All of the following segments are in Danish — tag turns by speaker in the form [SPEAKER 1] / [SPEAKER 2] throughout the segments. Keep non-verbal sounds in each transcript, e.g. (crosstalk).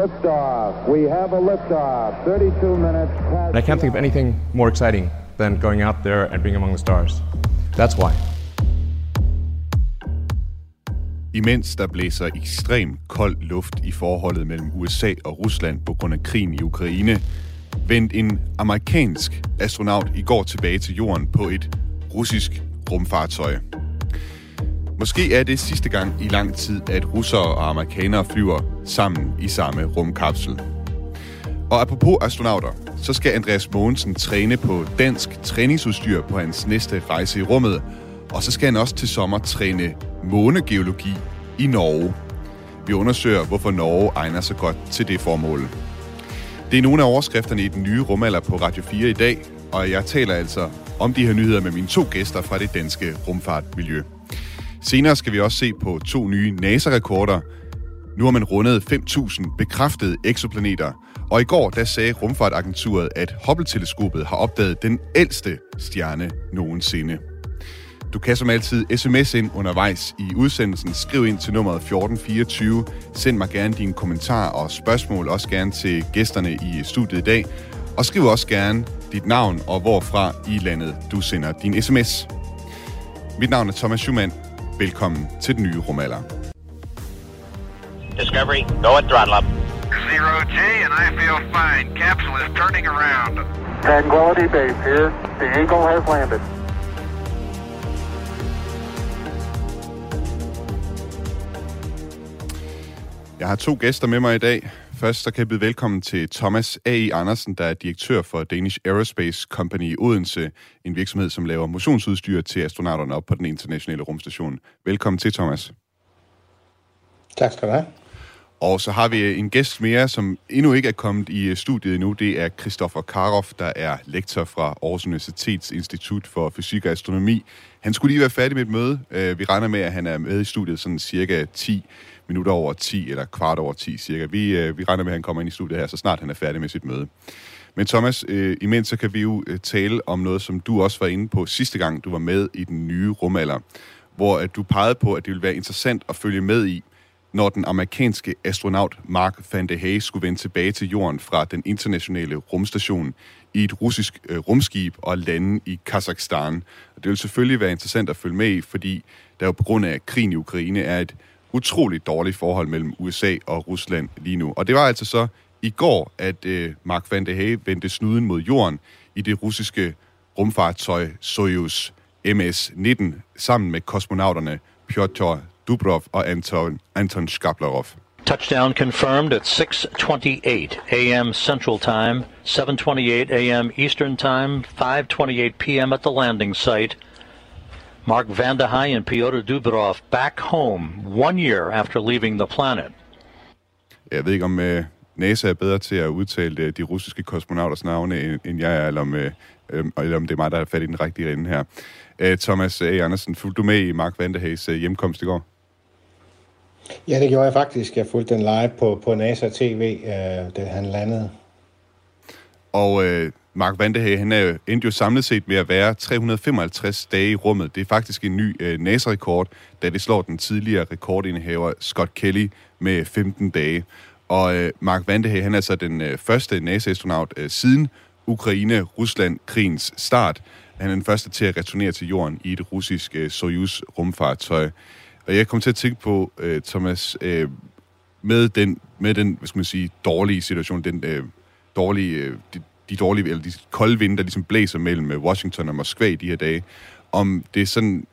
[SPEAKER 1] Liftoff. We have a liftoff. 32 minutes past.
[SPEAKER 2] And I can't think of anything more exciting than going out there and being among the stars. That's why.
[SPEAKER 3] Imens der blæser ekstrem kold luft i forholdet mellem USA og Rusland på grund af krigen i Ukraine, vendte en amerikansk astronaut i går tilbage til jorden på et russisk rumfartøj. Måske er det sidste gang i lang tid, at russere og amerikanere flyver sammen i samme rumkapsel. Og apropos astronauter, så skal Andreas Mogensen træne på dansk træningsudstyr på hans næste rejse i rummet, og så skal han også til sommer træne månegeologi i Norge. Vi undersøger, hvorfor Norge egner sig godt til det formål. Det er nogle af overskrifterne i den nye rumalder på Radio 4 i dag, og jeg taler altså om de her nyheder med mine to gæster fra det danske rumfartmiljø. Senere skal vi også se på to nye NASA-rekorder. Nu har man rundet 5.000 bekræftede eksoplaneter, og i går der sagde rumfartagenturet, at Hubble-teleskopet har opdaget den ældste stjerne nogensinde. Du kan som altid sms ind undervejs i udsendelsen. Skriv ind til nummeret 1424. Send mig gerne dine kommentarer og spørgsmål, også gerne til gæsterne i studiet i dag. Og skriv også gerne dit navn og hvorfra i landet du sender din sms. Mit navn er Thomas Schumann. Velkommen til den nye rumalder.
[SPEAKER 4] Discovery, go at throttle up.
[SPEAKER 5] Zero G, and I feel fine. Capsule is turning around.
[SPEAKER 6] Tranquility Base here. The Eagle has landed.
[SPEAKER 3] Jeg har to gæster med mig i dag. Først så kan jeg byde velkommen til Thomas A.E. Andersen, der er direktør for Danish Aerospace Company i Odense, en virksomhed, som laver motionsudstyr til astronauterne op på den internationale rumstation. Velkommen til, Thomas.
[SPEAKER 7] Tak skal du have.
[SPEAKER 3] Og så har vi en gæst mere, som endnu ikke er kommet i studiet endnu. Det er Christoffer Karov, der er lektor fra Aarhus Universitets Institut for Fysik og Astronomi. Han skulle lige være færdig med et møde. Øh, vi regner med, at han er med i studiet sådan cirka 10 minutter over 10, eller kvart over 10 cirka. Vi, øh, vi regner med, at han kommer ind i studiet her, så snart han er færdig med sit møde. Men Thomas, øh, imens så kan vi jo øh, tale om noget, som du også var inde på sidste gang, du var med i den nye rumalder, hvor at du pegede på, at det ville være interessant at følge med i, når den amerikanske astronaut Mark van de Hey skulle vende tilbage til jorden fra den internationale rumstation i et russisk øh, rumskib og lande i Kazakhstan. Og det vil selvfølgelig være interessant at følge med i, fordi der jo på grund af krigen i Ukraine er et utroligt dårligt forhold mellem USA og Rusland lige nu. Og det var altså så i går, at øh, Mark van de Hey vendte snuden mod jorden i det russiske rumfartøj Soyuz MS-19 sammen med kosmonauterne Pyotr Dubrov og Anton, Anton Skablerov.
[SPEAKER 8] Touchdown confirmed at 6:28 a.m. Central Time, 7:28 a.m. Eastern Time, 5:28 p.m. at the landing site. Mark Van and Pyotr Dubrov back home one year after leaving the planet.
[SPEAKER 3] Jeg ved ikke, om uh, NASA er bedre til at udtale uh, de russiske kosmonauters navne, end, end jeg er, eller om, uh, eller om det er mig, der er fat i den rigtige ende her. Uh, Thomas A. Andersen, fulgte du med i Mark Van uh, hjemkomst i går?
[SPEAKER 7] Ja, det gjorde jeg faktisk. Jeg fulgte den live på, på NASA TV, øh, da han landede.
[SPEAKER 3] Og øh, Mark Vandehage, han er endte jo samlet set med at være 355 dage i rummet. Det er faktisk en ny øh, NASA-rekord, da det slår den tidligere rekordindehaver Scott Kelly med 15 dage. Og øh, Mark Vandehage, han er så den øh, første NASA-astronaut øh, siden Ukraine-Rusland-krigens start. Han er den første til at returnere til jorden i et russisk øh, Soyuz-rumfartøj. Og jeg kom til at tænke på, øh, Thomas, øh, med den, med den, hvad skal man sige, dårlige situation, den øh, dårlige, øh, de dårlige, eller de kolde vinde, der ligesom blæser mellem øh, Washington og Moskva i de her dage, om det er sådan,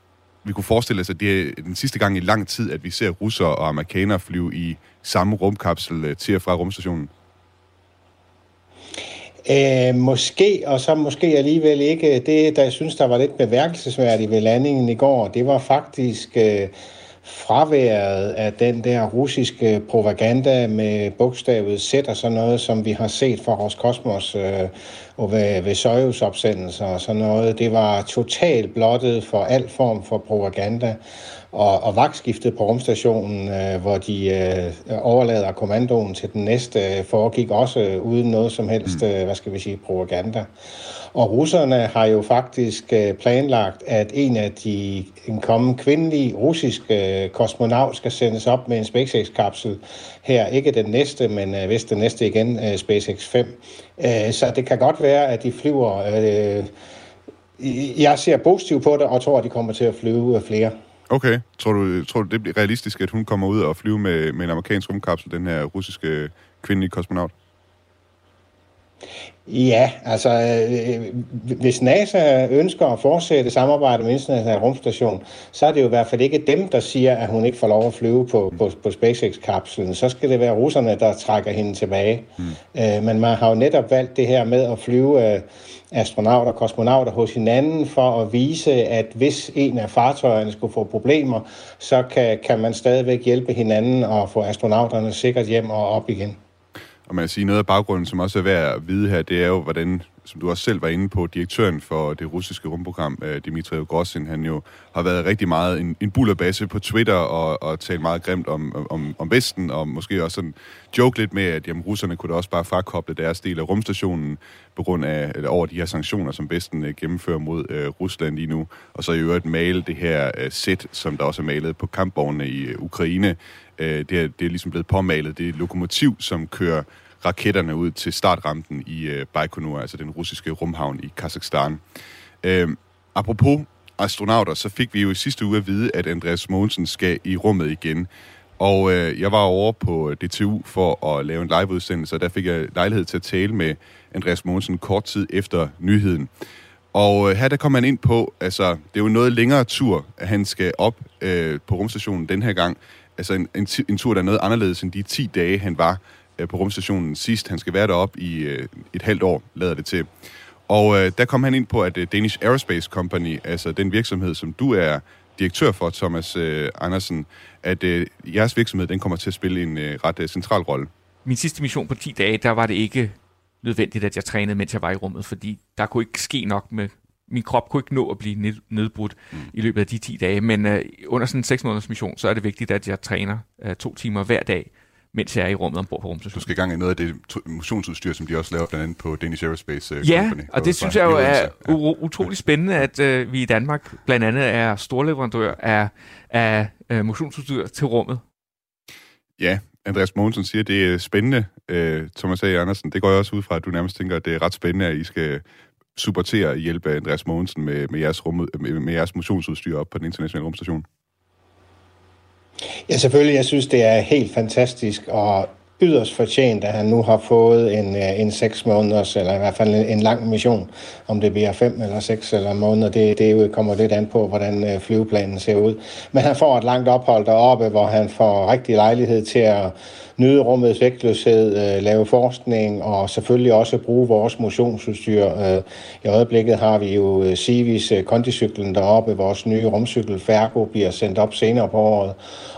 [SPEAKER 3] vi kunne forestille os, at det er den sidste gang i lang tid, at vi ser russere og amerikanere flyve i samme rumkapsel øh, til og fra rumstationen?
[SPEAKER 7] Øh, måske, og så måske alligevel ikke. Det, der jeg synes, der var lidt bemærkelsesværdigt ved landingen i går, det var faktisk øh, fraværet af den der russiske propaganda med bogstavet Z og sådan noget, som vi har set fra Roskosmos øh, og ved, ved Soyuz-opsendelser og sådan noget. Det var totalt blottet for al form for propaganda. Og, og vagtskiftet på rumstationen, øh, hvor de øh, overlader kommandoen til den næste, øh, foregik også uden noget som helst, øh, hvad skal vi sige, propaganda. Og russerne har jo faktisk øh, planlagt, at en af de en kommende kvindelige russiske øh, kosmonaut skal sendes op med en SpaceX-kapsel her. Ikke den næste, men øh, vist den næste igen, øh, SpaceX 5. Øh, så det kan godt være, at de flyver... Øh, jeg ser positivt på det, og tror, at de kommer til at flyve flere.
[SPEAKER 3] Okay. Tror du, tror du, det bliver realistisk, at hun kommer ud og flyve med, med en amerikansk rumkapsel, den her russiske kvindelige kosmonaut?
[SPEAKER 7] Ja, altså øh, hvis NASA ønsker at fortsætte samarbejdet med International Rumstation, så er det jo i hvert fald ikke dem, der siger, at hun ikke får lov at flyve på, på, på SpaceX-kapslen. Så skal det være russerne, der trækker hende tilbage. Mm. Øh, men man har jo netop valgt det her med at flyve øh, astronauter og kosmonauter hos hinanden for at vise, at hvis en af fartøjerne skulle få problemer, så kan, kan man stadigvæk hjælpe hinanden og få astronauterne sikkert hjem og op igen.
[SPEAKER 3] Og man kan sige, noget af baggrunden, som også er værd at vide her, det er jo, hvordan, som du også selv var inde på, direktøren for det russiske rumprogram, øh, Dmitrij Dmitry Grossin, han jo har været rigtig meget en, en bullerbasse på Twitter og, og talt meget grimt om, om, om Vesten, og måske også sådan joke lidt med, at jamen, russerne kunne da også bare frakoble deres del af rumstationen på grund af, eller over de her sanktioner, som Vesten øh, gennemfører mod øh, Rusland lige nu. Og så i øvrigt male det her øh, sæt, som der også er malet på kampvognene i øh, Ukraine, Øh, det, er, det er ligesom blevet påmalet. Det er et lokomotiv, som kører raketterne ud til startrampen i øh, Baikonur, altså den russiske rumhavn i Kazakhstan. Øh, apropos astronauter, så fik vi jo i sidste uge at vide, at Andreas Mogensen skal i rummet igen. Og øh, jeg var over på øh, DTU for at lave en liveudsendelse, og der fik jeg lejlighed til at tale med Andreas Mogensen kort tid efter nyheden. Og øh, her der kom han ind på, altså det er jo noget længere tur, at han skal op øh, på rumstationen den her gang, altså en, en, en tur, der er noget anderledes end de 10 dage, han var Øh, på rumstationen sidst. Han skal være deroppe i øh, et halvt år, lader det til. Og øh, der kom han ind på, at øh, Danish Aerospace Company, altså den virksomhed, som du er direktør for, Thomas øh, Andersen, at øh, jeres virksomhed, den kommer til at spille en øh, ret øh, central rolle.
[SPEAKER 4] Min sidste mission på 10 dage, der var det ikke nødvendigt, at jeg trænede, mens jeg var i rummet, fordi der kunne ikke ske nok med min krop kunne ikke nå at blive nedbrudt mm. i løbet af de 10 dage, men øh, under sådan en 6 måneders mission, så er det vigtigt, at jeg træner uh, to timer hver dag, mens jeg er i rummet ombord på rumstationen.
[SPEAKER 3] Du skal i gang i noget af det motionsudstyr, som de også laver blandt andet på Danish Aerospace
[SPEAKER 4] ja,
[SPEAKER 3] Company.
[SPEAKER 4] Ja, og det synes jeg jo er ja. utrolig spændende, at uh, vi i Danmark blandt andet er storleverandør af, af uh, motionsudstyr til rummet.
[SPEAKER 3] Ja, Andreas Mogensen siger, at det er spændende. Uh, Thomas A. Andersen, det går jeg også ud fra, at du nærmest tænker, at det er ret spændende, at I skal supportere og hjælpe Andreas Mogensen med, med, jeres rum, med, med jeres motionsudstyr op på den internationale rumstation?
[SPEAKER 7] Ja, selvfølgelig. Jeg synes, det er helt fantastisk og yderst fortjent, at han nu har fået en, øh, en seks måneders, eller i hvert fald en, en lang mission. Om det bliver fem eller seks eller måneder, det, det kommer lidt an på, hvordan øh, flyveplanen ser ud. Men han får et langt ophold deroppe, hvor han får rigtig lejlighed til at nyde rummets vægtløshed, øh, lave forskning og selvfølgelig også bruge vores motionsudstyr. I øjeblikket har vi jo øh, Civis kondicyklen deroppe, vores nye rumcykel Fergo bliver sendt op senere på året,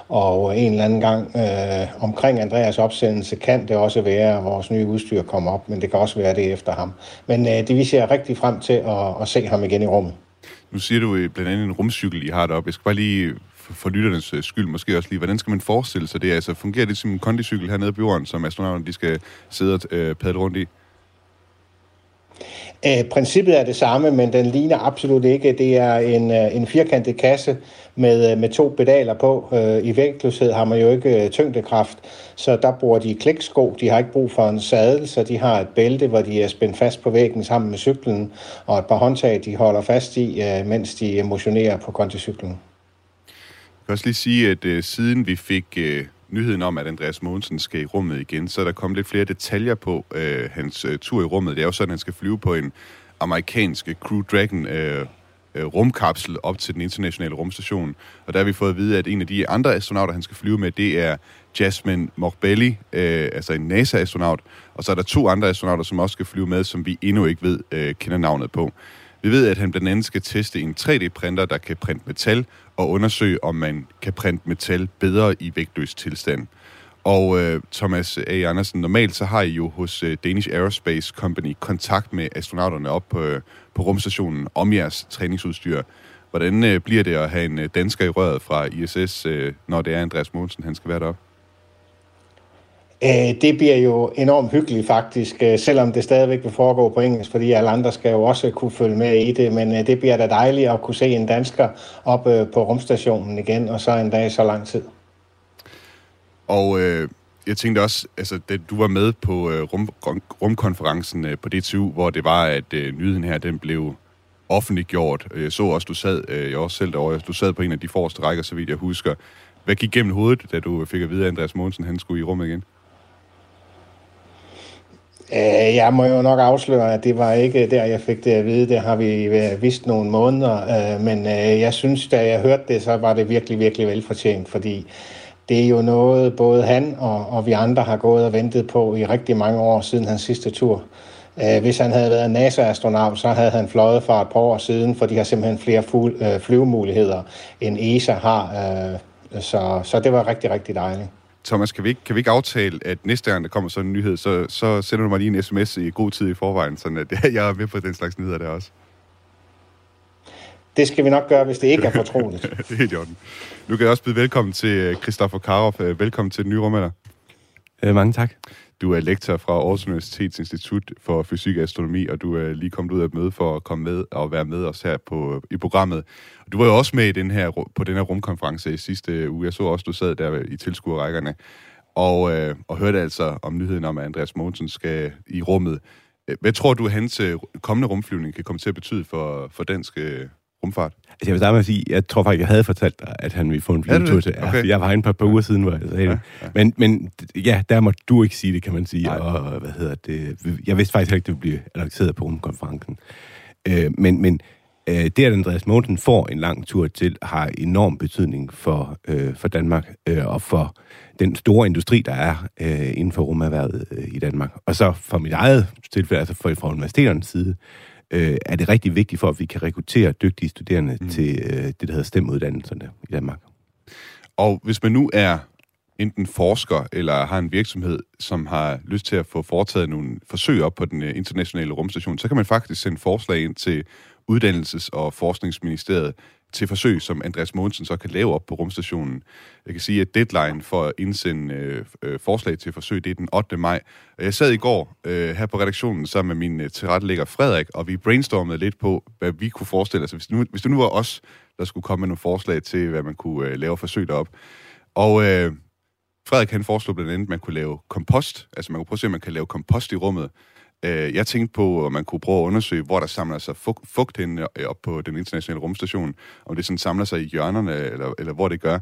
[SPEAKER 7] og en eller anden gang øh, omkring Andreas udsendelse kan det også være, at vores nye udstyr kommer op, men det kan også være det efter ham. Men øh, det vi ser rigtig frem til at, at se ham igen i rummet.
[SPEAKER 3] Nu siger du øh, blandt andet en rumcykel, I har deroppe. Jeg skal bare lige for lytternes øh, skyld måske også lige, hvordan skal man forestille sig det? Altså fungerer det som en kondicykel hernede på jorden, som astronauterne de skal sidde og øh, padle rundt i?
[SPEAKER 7] Øh, princippet er det samme, men den ligner absolut ikke. Det er en, øh, en firkantet kasse med, øh, med to pedaler på. Øh, I vægtløshed har man jo ikke øh, tyngdekraft, så der bruger de kliksko. De har ikke brug for en sadel, så de har et bælte, hvor de er spændt fast på væggen sammen med cyklen, og et par håndtag, de holder fast i, mens de motionerer på konticyklen
[SPEAKER 3] kan også lige sige, at øh, siden vi fik Øh nyheden om, at Andreas Mogensen skal i rummet igen, så er der kommet lidt flere detaljer på øh, hans øh, tur i rummet. Det er jo sådan, at han skal flyve på en amerikansk Crew Dragon øh, øh rumkapsel op til den internationale rumstation. Og der har vi fået at vide, at en af de andre astronauter, han skal flyve med, det er Jasmine Morbelli, øh, altså en NASA-astronaut. Og så er der to andre astronauter, som også skal flyve med, som vi endnu ikke ved, øh, kender navnet på. Vi ved, at han blandt andet skal teste en 3D-printer, der kan printe metal, og undersøge, om man kan printe metal bedre i vægtløs tilstand. Og øh, Thomas A. Andersen, normalt så har I jo hos øh, Danish Aerospace Company kontakt med astronauterne op på, øh, på rumstationen om jeres træningsudstyr. Hvordan øh, bliver det at have en øh, dansker i røret fra ISS, øh, når det er Andreas Mogensen, han skal være deroppe?
[SPEAKER 7] Øh, det bliver jo enormt hyggeligt faktisk, øh, selvom det stadigvæk vil foregå på engelsk, fordi alle andre skal jo også kunne følge med i det, men øh, det bliver da dejligt at kunne se en dansker op på rumstationen igen, og så en dag så lang tid.
[SPEAKER 3] Og øh, jeg tænkte også, altså, da du var med på øh, rum, rumkonferencen øh, på DTU, hvor det var, at øh, nyheden her, den blev offentliggjort. Jeg så også, du sad, øh, jeg også selv derovre, du sad på en af de forreste rækker, så vidt jeg husker. Hvad gik gennem hovedet, da du fik at vide, at Andreas Mogensen han skulle i rummet igen?
[SPEAKER 7] Øh, jeg må jo nok afsløre, at det var ikke der, jeg fik det at vide. Det har vi øh, vidst nogle måneder. Øh, men jeg synes, da jeg hørte det, så var det virkelig, virkelig velfortjent, fordi det er jo noget, både han og, og vi andre har gået og ventet på i rigtig mange år siden hans sidste tur. Hvis han havde været NASA-astronaut, så havde han fløjet for et par år siden, for de har simpelthen flere flyvemuligheder, end ESA har. Så, så det var rigtig, rigtig dejligt.
[SPEAKER 3] Thomas, kan vi, ikke, kan vi ikke aftale, at næste gang, der kommer sådan en nyhed, så, så sender du mig lige en sms i god tid i forvejen, at (laughs) jeg er med på den slags nyheder der også?
[SPEAKER 7] Det skal vi nok gøre, hvis det ikke er fortroligt. (laughs)
[SPEAKER 3] det er helt i orden. Nu kan jeg også byde velkommen til øh, Christoffer Karoff. Øh, velkommen til den nye rummelder.
[SPEAKER 9] Øh, mange tak.
[SPEAKER 3] Du er lektor fra Aarhus Universitets Institut for Fysik og Astronomi, og du er lige kommet ud af et møde for at komme med og være med os her på, i programmet. Du var jo også med i den her, på den her rumkonference i sidste uge. Jeg så også, du sad der i tilskuerrækkerne og, øh, og hørte altså om nyheden om, at Andreas Mogensen skal i rummet. Hvad tror du, at hans øh, kommende rumflyvning kan komme til at betyde for, for dansk øh, rumfart?
[SPEAKER 9] Altså, jeg vil starte med at sige, jeg tror faktisk, jeg havde fortalt dig, at han ville få en flyvetur til. Okay. Jeg var herinde på et par uger siden, hvor jeg sagde ja, det. Ja. Men, men ja, der må du ikke sige det, kan man sige. Nej. Og hvad hedder det? Jeg vidste faktisk ikke, det ville blive annonceret på rumkonferencen. Øh, men, men øh, det, at Andreas Mogensen får en lang tur til, har enorm betydning for, øh, for Danmark øh, og for den store industri, der er øh, inden for rumerhvervet øh, i Danmark. Og så for mit eget tilfælde, altså fra, fra universiteternes side, øh, er det rigtig vigtigt for, at vi kan rekruttere dygtige studerende mm. til øh, det, der hedder STEM-uddannelserne i Danmark.
[SPEAKER 3] Og hvis man nu er enten forsker eller har en virksomhed, som har lyst til at få foretaget nogle forsøg op på den øh, internationale rumstation, så kan man faktisk sende forslag ind til Uddannelses- og Forskningsministeriet til forsøg, som Andreas Mogensen så kan lave op på rumstationen. Jeg kan sige, at deadline for at indsende øh, øh forslag til forsøg, det er den 8. maj. Jeg sad i går øh, her på redaktionen sammen med min øh, tilrettelægger Frederik, og vi brainstormede lidt på, hvad vi kunne forestille os. Hvis, nu, hvis det nu var os, der skulle komme med nogle forslag til, hvad man kunne øh, lave forsøg derop. Og øh, Frederik han foreslog blandt andet, at man kunne lave kompost. Altså man kunne prøve at se, om man kan lave kompost i rummet. Øh, jeg tænkte på, at man kunne prøve at undersøge, hvor der samler sig fugt, fugt hen øh, op på den internationale rumstation. Om det sådan samler sig i hjørnerne, eller, eller hvor det gør.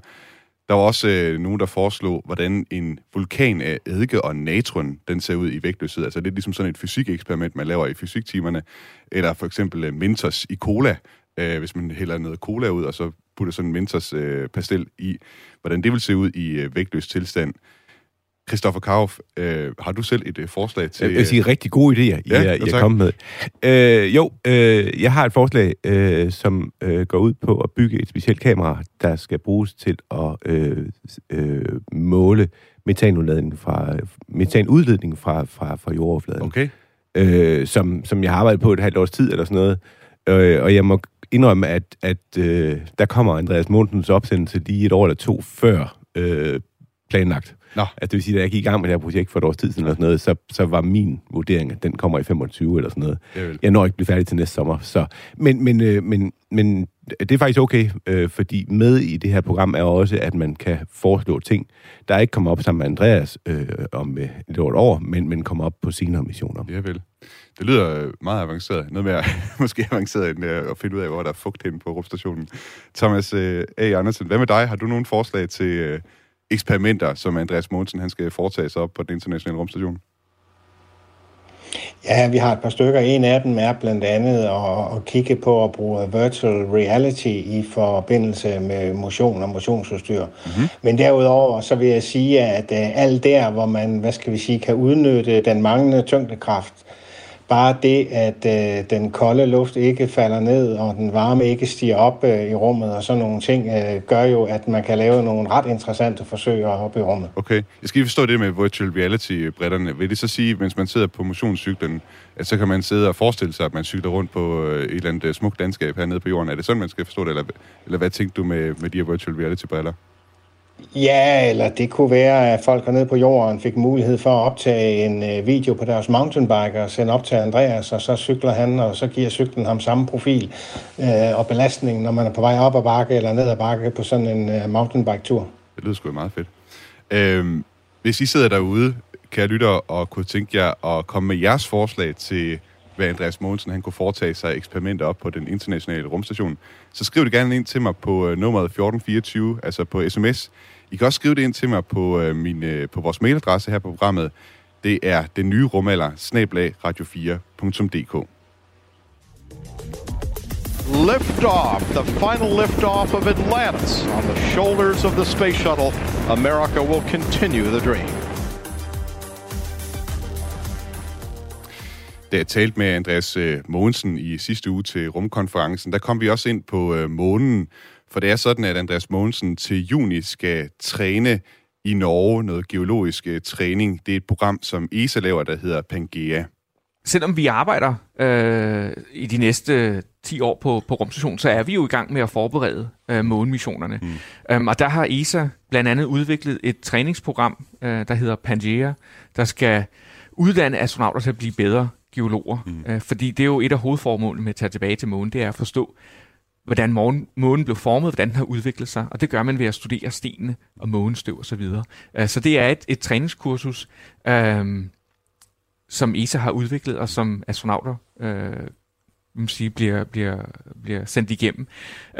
[SPEAKER 3] Der var også øh, nogen, der foreslog, hvordan en vulkan af eddike og natron, den ser ud i vægtløshed. Altså det lidt ligesom sådan et fysikeksperiment, man laver i fysiktimerne. Eller for eksempel øh, Mentos i cola, øh, hvis man hælder noget cola ud, og så putter sådan en Mentos øh, pastel i. Hvordan det vil se ud i øh, vægtløs tilstand. Christoffer Kauf, øh, har du selv et øh, forslag til...
[SPEAKER 9] Jeg vil sige rigtig gode idéer, I, ja, er, I er kommet med. Øh, jo, øh, jeg har et forslag, øh, som øh, går ud på at bygge et specielt kamera, der skal bruges til at øh, øh, måle metanudladning fra, metanudledning fra, fra, fra jordoverfladen.
[SPEAKER 3] Okay.
[SPEAKER 9] Øh, som, som jeg har arbejdet på et halvt års tid eller sådan noget. Øh, og jeg må indrømme, at, at øh, der kommer Andreas Mundens opsendelse lige et år eller to før øh, planlagt. Nå. Altså, det vil sige, at jeg gik i gang med det her projekt for et års tid siden, eller sådan noget, så, så var min vurdering, at den kommer i 25 eller sådan noget. Jeg når ikke blive færdig til næste sommer. Så, men, men, øh, men, men det er faktisk okay, øh, fordi med i det her program er også, at man kan foreslå ting, der ikke kommer op sammen med Andreas øh, om øh, et år, men, men kommer op på senere missioner.
[SPEAKER 3] Ja, vel. Det lyder meget avanceret. Noget mere (laughs) måske avanceret end øh, at finde ud af, hvor der er fugt hen på rumstationen. Thomas øh, A. Andersen, hvad med dig? Har du nogle forslag til... Øh, eksperimenter, som Andreas Mogensen han skal foretage sig op på den internationale rumstation?
[SPEAKER 7] Ja, vi har et par stykker. En af dem er blandt andet at, at kigge på at bruge virtual reality i forbindelse med motion og motionsudstyr. Mm-hmm. Men derudover så vil jeg sige, at uh, alt der, hvor man, hvad skal vi sige, kan udnytte den manglende tyngdekraft, bare det, at øh, den kolde luft ikke falder ned, og den varme ikke stiger op øh, i rummet, og sådan nogle ting, øh, gør jo, at man kan lave nogle ret interessante forsøg op i rummet.
[SPEAKER 3] Okay. Jeg skal lige forstå det med virtual reality-brætterne. Vil det så sige, mens man sidder på motionscyklen, at så kan man sidde og forestille sig, at man cykler rundt på øh, et eller andet øh, smukt landskab hernede på jorden? Er det sådan, man skal forstå det, eller, eller hvad tænkte du med, med de her virtual reality-briller?
[SPEAKER 7] Ja, eller det kunne være, at folk hernede på jorden fik mulighed for at optage en øh, video på deres mountainbike og sende op til Andreas, og så cykler han, og så giver cyklen ham samme profil øh, og belastning, når man er på vej op ad bakke eller ned ad bakke på sådan en øh, mountainbike-tur.
[SPEAKER 3] Det lyder sgu meget fedt. Øhm, hvis I sidder derude, kære lytter, og kunne tænke jer at komme med jeres forslag til, hvad Andreas Mogensen han kunne foretage sig eksperimenter op på den internationale rumstation, så skriv det gerne ind til mig på øh, nummeret 1424, altså på sms. I kan også skrive det ind til mig på, øh, min, øh, på vores mailadresse her på programmet. Det er den nye rumalder, snablag radio4.dk.
[SPEAKER 10] Liftoff, the final liftoff of Atlantis on the shoulders of the space shuttle. America will continue the dream.
[SPEAKER 3] Da jeg talte med Andreas øh, Mogensen i sidste uge til rumkonferencen, der kom vi også ind på øh, månen, for det er sådan, at Andreas Mogensen til juni skal træne i Norge noget geologisk øh, træning. Det er et program, som ESA laver, der hedder Pangea.
[SPEAKER 4] Selvom vi arbejder øh, i de næste 10 år på, på rumstationen, så er vi jo i gang med at forberede øh, månemissionerne. Mm. Um, og der har ESA blandt andet udviklet et træningsprogram, øh, der hedder Pangea, der skal uddanne astronauter til at blive bedre geologer. Mm. Øh, fordi det er jo et af hovedformålene med at tage tilbage til månen, det er at forstå, hvordan månen, månen blev formet, hvordan den har udviklet sig, og det gør man ved at studere stenene og månestøv osv. Så, uh, så det er et, et træningskursus, uh, som ESA har udviklet, og som astronauter uh, man sige, bliver, bliver, bliver sendt igennem.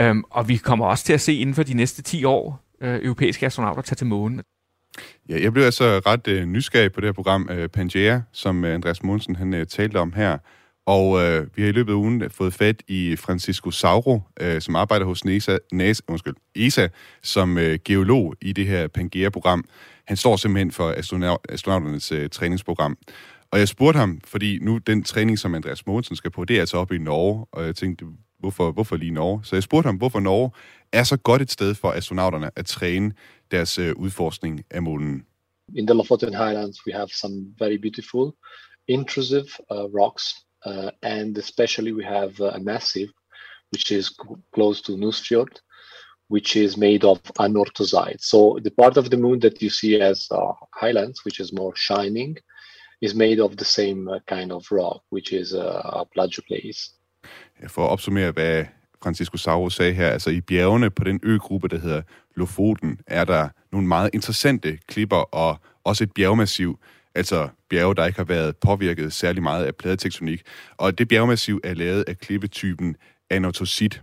[SPEAKER 4] Um, og vi kommer også til at se inden for de næste 10 år uh, europæiske astronauter tage til månen.
[SPEAKER 3] Ja, jeg blev altså ret øh, nysgerrig på det her program, øh, Pangea, som øh, Andreas Monsen han øh, talte om her. Og øh, vi har i løbet af ugen øh, fået fat i Francisco Sauro, øh, som arbejder hos NASA, NASA, undskyld, ESA, som øh, geolog i det her Pangea-program. Han står simpelthen for astronaut, astronauternes øh, træningsprogram. Og jeg spurgte ham, fordi nu den træning, som Andreas Mogensen skal på, det er altså oppe i Norge, og jeg tænkte, hvorfor, hvorfor lige Norge? Så jeg spurgte ham, hvorfor Norge er så godt et sted for astronauterne at træne deres øh, udforskning af månen.
[SPEAKER 11] In the Lofoten Highlands, we have some very beautiful, intrusive uh, rocks uh, and especially we have uh, a massive which is close to Nusfjord, which is made of anorthosite. So the part of the moon that you see as uh, highlands, which is more shining, is made of the same uh, kind of rock, which is uh, a plagioclase.
[SPEAKER 3] For at opsummere, hvad Francisco Sauro sagde her, altså i bjergene på den øgruppe, der hedder Lofoten, er der nogle meget interessante klipper og også et bjergmassiv, altså bjerge, der ikke har været påvirket særlig meget af pladetektonik. Og det bjergmassiv er lavet af klippetypen anotosit.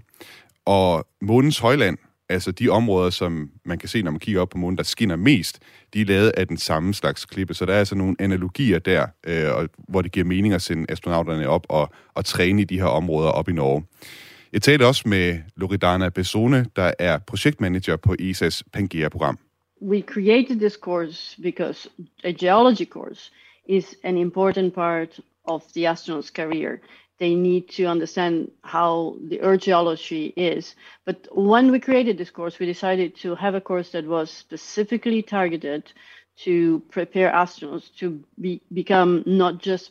[SPEAKER 3] Og månens højland, altså de områder, som man kan se, når man kigger op på månen, der skinner mest, de er lavet af den samme slags klippe. Så der er altså nogle analogier der, øh, hvor det giver mening at sende astronauterne op og, og træne i de her områder op i Norge. Jeg talte også med Loredana Besone, der er projektmanager på ESA's Pangea-program.
[SPEAKER 12] we created this course because a geology course is an important part of the astronaut's career. They need to understand how the Earth geology is. But when we created this course, we decided to have a course that was specifically targeted to prepare astronauts to be, become not just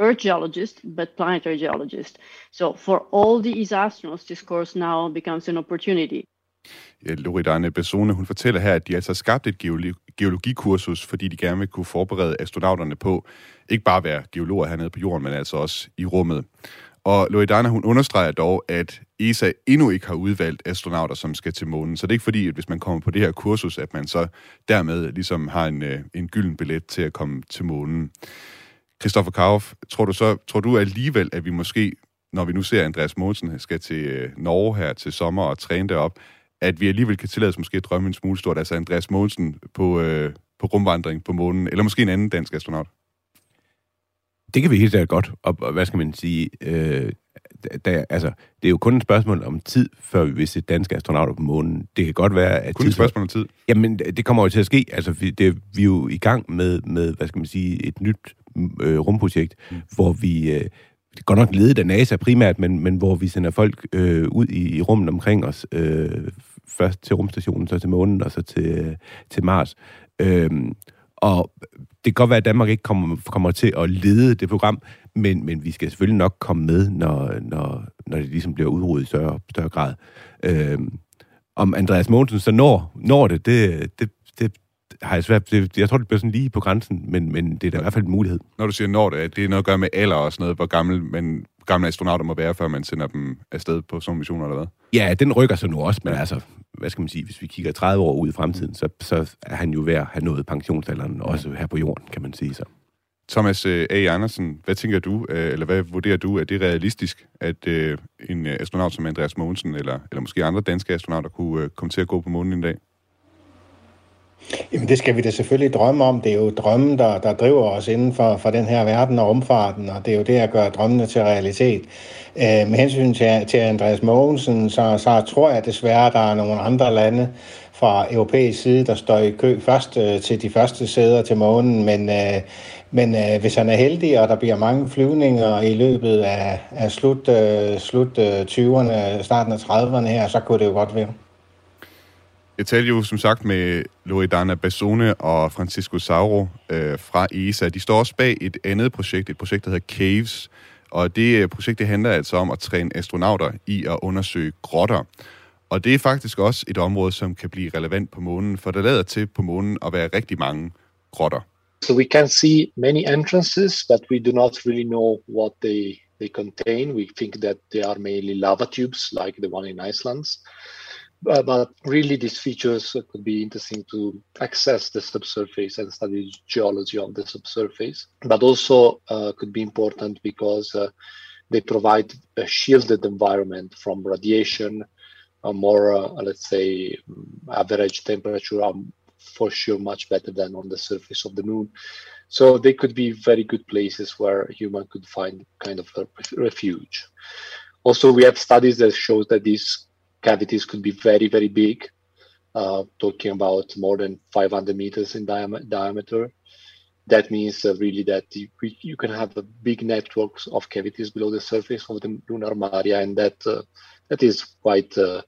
[SPEAKER 12] Earth geologist, but planetary geologist. So for all these astronauts, this course now becomes an opportunity.
[SPEAKER 3] Ja, Loredane Besone, hun fortæller her, at de altså har skabt et geologi- geologikursus, fordi de gerne vil kunne forberede astronauterne på ikke bare at være geologer hernede på jorden, men altså også i rummet. Og Loredana, hun understreger dog, at ESA endnu ikke har udvalgt astronauter, som skal til månen. Så det er ikke fordi, at hvis man kommer på det her kursus, at man så dermed ligesom har en, øh, en gylden billet til at komme til månen. Christoffer Kauf, tror du så, tror du alligevel, at vi måske, når vi nu ser Andreas Mogensen skal til øh, Norge her til sommer og træne derop, at vi alligevel kan tillade os måske at drømme en smule stort, altså Andreas Mogensen på, øh, på rumvandring på månen, eller måske en anden dansk astronaut?
[SPEAKER 9] Det kan vi helt sikkert godt, og, og hvad skal man sige, øh, der, altså, det er jo kun et spørgsmål om tid, før vi vil se danske astronauter på månen. Det kan godt være, at...
[SPEAKER 3] Kun et spørgsmål om tid?
[SPEAKER 9] Jamen, det kommer jo til at ske. Altså, vi, det, vi er jo i gang med, med, hvad skal man sige, et nyt øh, rumprojekt, mm. hvor vi... Øh, godt nok ledet af NASA primært, men, men hvor vi sender folk øh, ud i, i rummet omkring os. Øh, først til rumstationen, så til månen, og så til, til Mars. Øh, og det kan godt være, at Danmark ikke kommer, kommer til at lede det program, men, men vi skal selvfølgelig nok komme med, når, når, når det ligesom bliver udryddet i større, større grad. Øh, om Andreas Mogensen så når, når det, det, det, det har jeg svært... Det, jeg tror, det bliver sådan lige på grænsen, men, men det er da i hvert fald en mulighed.
[SPEAKER 3] Når du siger når det, det er noget at gøre med alder og sådan noget, hvor gammel, men gamle astronauter må være, før man sender dem afsted på sådan missioner eller hvad?
[SPEAKER 9] Ja, den rykker sig nu også, men altså, hvad skal man sige, hvis vi kigger 30 år ud i fremtiden, så, så er han jo ved at have nået pensionsalderen, også her på jorden, kan man sige så.
[SPEAKER 3] Thomas øh, A. Andersen, hvad tænker du, øh, eller hvad vurderer du, er det realistisk, at øh, en astronaut som Andreas Mogensen, eller, eller måske andre danske astronauter, kunne komme til at gå på månen en dag?
[SPEAKER 7] Jamen det skal vi da selvfølgelig drømme om. Det er jo drømmen, der, der driver os inden for, for den her verden og omfarten, og det er jo det at gøre drømmene til realitet. Øh, med hensyn til, til Andreas Mogensen, så, så tror jeg desværre, at der er nogle andre lande fra europæisk side, der står i kø først øh, til de første sæder til månen, men, øh, men øh, hvis han er heldig, og der bliver mange flyvninger i løbet af, af slut, øh, slut øh, 20'erne, starten af 30'erne her, så kunne det jo godt være.
[SPEAKER 3] Jeg talte jo som sagt med Loredana Bassone og Francisco Sauro øh, fra ESA. De står også bag et andet projekt, et projekt, der hedder CAVES. Og det øh, projekt det handler altså om at træne astronauter i at undersøge grotter. Og det er faktisk også et område, som kan blive relevant på månen, for der lader til på månen at være rigtig mange grotter.
[SPEAKER 11] So we can see many entrances, but we do not really know what they, they contain. We think that they are mainly lava tubes, like the one in Iceland. Uh, but really, these features could be interesting to access the subsurface and study geology of the subsurface, but also uh, could be important because uh, they provide a shielded environment from radiation, a more, uh, let's say, average temperature, um, for sure much better than on the surface of the moon. So they could be very good places where human could find kind of a refuge. Also, we have studies that show that these cavities could be very, very big, uh, talking about more than 500 meters in diam- diameter. That means uh, really that you, you, can have a big networks of cavities below the surface of the lunar maria, and that uh, that is quite uh,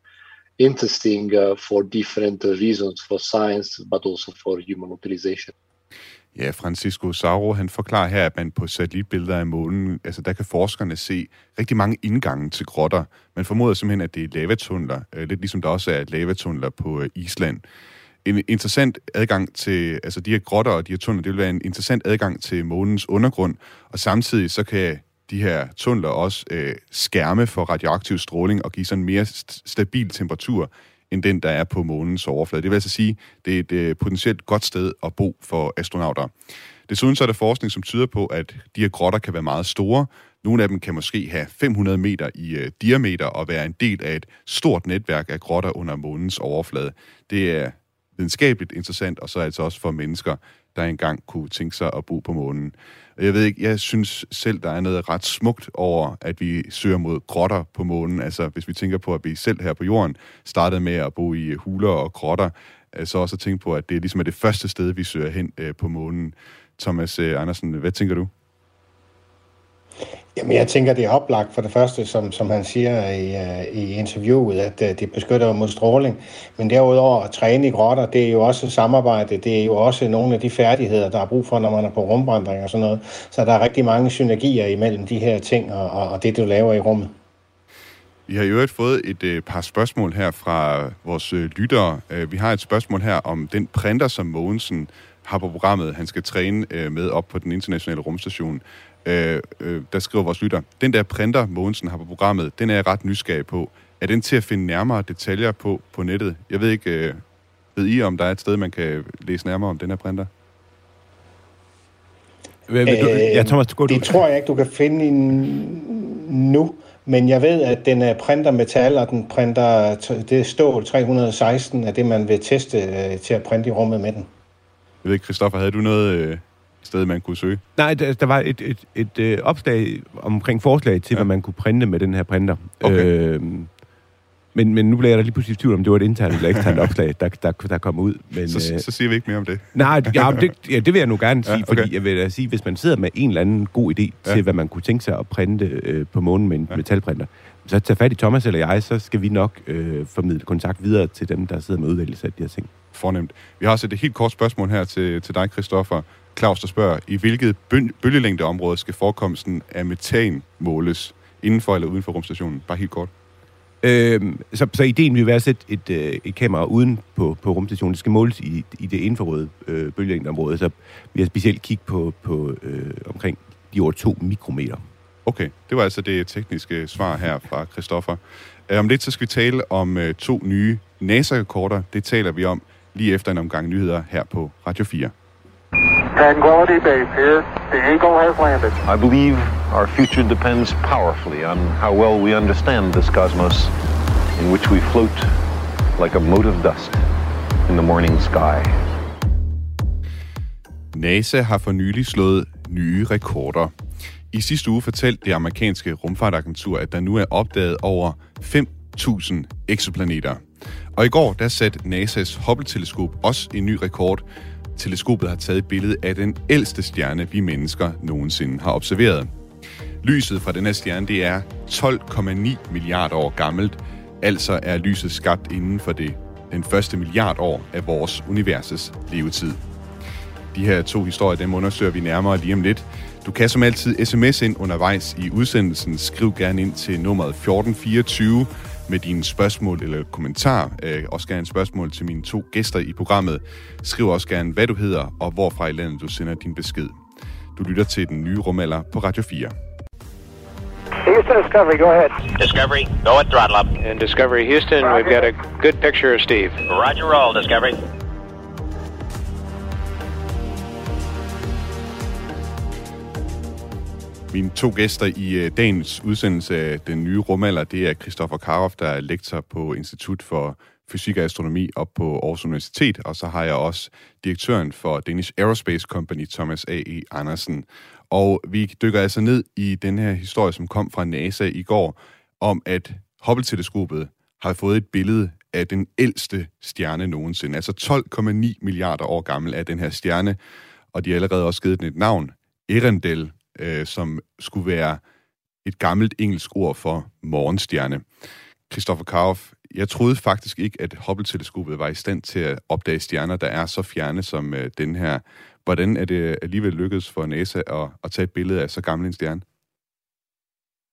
[SPEAKER 11] interesting uh, for different reasons for science, but also for human utilization.
[SPEAKER 3] Ja, Francisco Sauro, han forklarer her, at man på satellitbilleder af månen, altså der kan forskerne se rigtig mange indgange til grotter. Man formoder simpelthen, at det er lavatunneler, øh, lidt ligesom der også er lavatunneler på øh, Island. En interessant adgang til, altså de her grotter og de her tunneler, det vil være en interessant adgang til månens undergrund, og samtidig så kan de her tunneler også øh, skærme for radioaktiv stråling og give sådan en mere st- stabil temperatur end den, der er på månens overflade. Det vil altså sige, det er et øh, potentielt godt sted at bo for astronauter. Desuden så er der forskning, som tyder på, at de her grotter kan være meget store. Nogle af dem kan måske have 500 meter i øh, diameter og være en del af et stort netværk af grotter under månens overflade. Det er videnskabeligt interessant, og så altså også for mennesker, der engang kunne tænke sig at bo på månen. Jeg ved ikke, jeg synes selv, der er noget ret smukt over, at vi søger mod grotter på månen. Altså, hvis vi tænker på, at vi selv her på jorden startede med at bo i huler og grotter, øh, så også at tænke på, at det ligesom er det første sted, vi søger hen øh, på månen. Thomas øh, Andersen, hvad tænker du?
[SPEAKER 7] Jamen, jeg tænker, det er oplagt for det første, som, som han siger i, uh, i interviewet, at øh, uh, det beskytter mod stråling. Men derudover at træne i grotter, det er jo også samarbejde. Det er jo også nogle af de færdigheder, der er brug for, når man er på rumvandring og sådan noget. Så der er rigtig mange synergier imellem de her ting og, og, og det, du laver i rummet.
[SPEAKER 3] Vi har i øvrigt fået et øh, par spørgsmål her fra vores øh, lyttere. Øh, vi har et spørgsmål her om den printer, som Mogensen har på programmet, han skal træne øh, med op på den internationale rumstation øh, øh, der skriver vores lytter, den der printer, Mogensen har på programmet, den er jeg ret nysgerrig på. Er den til at finde nærmere detaljer på på nettet? Jeg ved ikke, øh, ved I, om der er et sted, man kan læse nærmere om den her printer?
[SPEAKER 7] Du, øh, ja, Thomas, du, det du. tror jeg ikke, du kan finde nu, men jeg ved, at den er printer metal, og den printer, det stål 316, er det, man vil teste øh, til at printe i rummet med den.
[SPEAKER 3] Jeg ved ikke, Christoffer, havde du noget, øh, sted, man kunne søge?
[SPEAKER 9] Nej, der, der var et, et, et, et øh, opslag omkring forslag til, ja. hvad man kunne printe med den her printer. Okay. Øh, Men, men nu bliver jeg da lige pludselig i tvivl om, det var et internt eller eksternt (laughs) opslag, der, der, der kom ud. Men,
[SPEAKER 3] så,
[SPEAKER 9] øh,
[SPEAKER 3] så siger vi ikke mere om det.
[SPEAKER 9] Nej, ja, det, (laughs) ja, det vil jeg nu gerne sige,
[SPEAKER 3] Ja, okay.
[SPEAKER 9] fordi jeg vil da sige, hvis man sidder med en eller anden god idé
[SPEAKER 3] Ja.
[SPEAKER 9] til, hvad man kunne tænke sig at printe øh, på månen med en ja. metalprinter, så tag fat i Thomas eller jeg, så skal vi nok øh, formidle kontakt videre til dem, der sidder med udvælgelse af de her ting.
[SPEAKER 3] Fornemt. Vi har også et helt kort spørgsmål her til, til dig, Christoffer. Claus, der spørger, i hvilket bølgelængdeområde skal forekomsten af metan måles? Inden for eller uden for rumstationen? Bare helt kort.
[SPEAKER 9] Øhm, så, så ideen vil være at sætte et, øh, et kamera uden på, på rumstationen. Det skal måles i, i det infrarøde øh, bølgelængdeområde, så vi har specielt kigget på, på øh, omkring de over 2 mikrometer.
[SPEAKER 3] Okay, det var altså det tekniske svar her fra Christoffer. Øh, Om lidt så skal vi tale om øh, to nye NASA-rekorder. Det taler vi om lige efter en omgang nyheder her på Radio 4.
[SPEAKER 6] Tranquility Base here. The Eagle has landed.
[SPEAKER 13] I believe our future depends powerfully on how well we understand this cosmos in which we float like a mote of dust in the morning sky.
[SPEAKER 3] NASA har for nylig slået nye rekorder. I sidste uge fortalte det amerikanske rumfartagentur, at der nu er opdaget over 5.000 eksoplaneter. Og i går, der satte NASA's Hubble-teleskop også en ny rekord. Teleskopet har taget et billede af den ældste stjerne, vi mennesker nogensinde har observeret. Lyset fra den her stjerne, det er 12,9 milliarder år gammelt. Altså er lyset skabt inden for det den første milliard år af vores universets levetid. De her to historier, dem undersøger vi nærmere lige om lidt. Du kan som altid sms ind undervejs i udsendelsen. Skriv gerne ind til nummeret 1424 med dine spørgsmål eller kommentar. Øh, også gerne spørgsmål til mine to gæster i programmet. Skriv også gerne, hvad du hedder og hvorfra i landet du sender din besked. Du lytter til den nye rumalder på Radio 4.
[SPEAKER 6] Houston Discovery, go ahead.
[SPEAKER 14] Discovery, go at throttle up.
[SPEAKER 15] And Discovery Houston, we've got a good picture of Steve.
[SPEAKER 14] Roger roll, Discovery.
[SPEAKER 3] Mine to gæster i øh, dagens udsendelse af Den Nye Rumalder, det er Christoffer Karoff, der er lektor på Institut for Fysik og Astronomi op på Aarhus Universitet, og så har jeg også direktøren for Danish Aerospace Company, Thomas A.E. Andersen. Og vi dykker altså ned i den her historie, som kom fra NASA i går, om at Hubble-teleskopet har fået et billede af den ældste stjerne nogensinde. Altså 12,9 milliarder år gammel er den her stjerne, og de har allerede også givet den et navn, Erendel, øh, som skulle være et gammelt engelsk ord for morgenstjerne. Christopher Kauf, jeg troede faktisk ikke, at Hubble-teleskopet var i stand til at opdage stjerner, der er så fjerne som øh, den her. Hvordan er det alligevel lykkedes for NASA at, at tage et billede af så gammel en stjerne?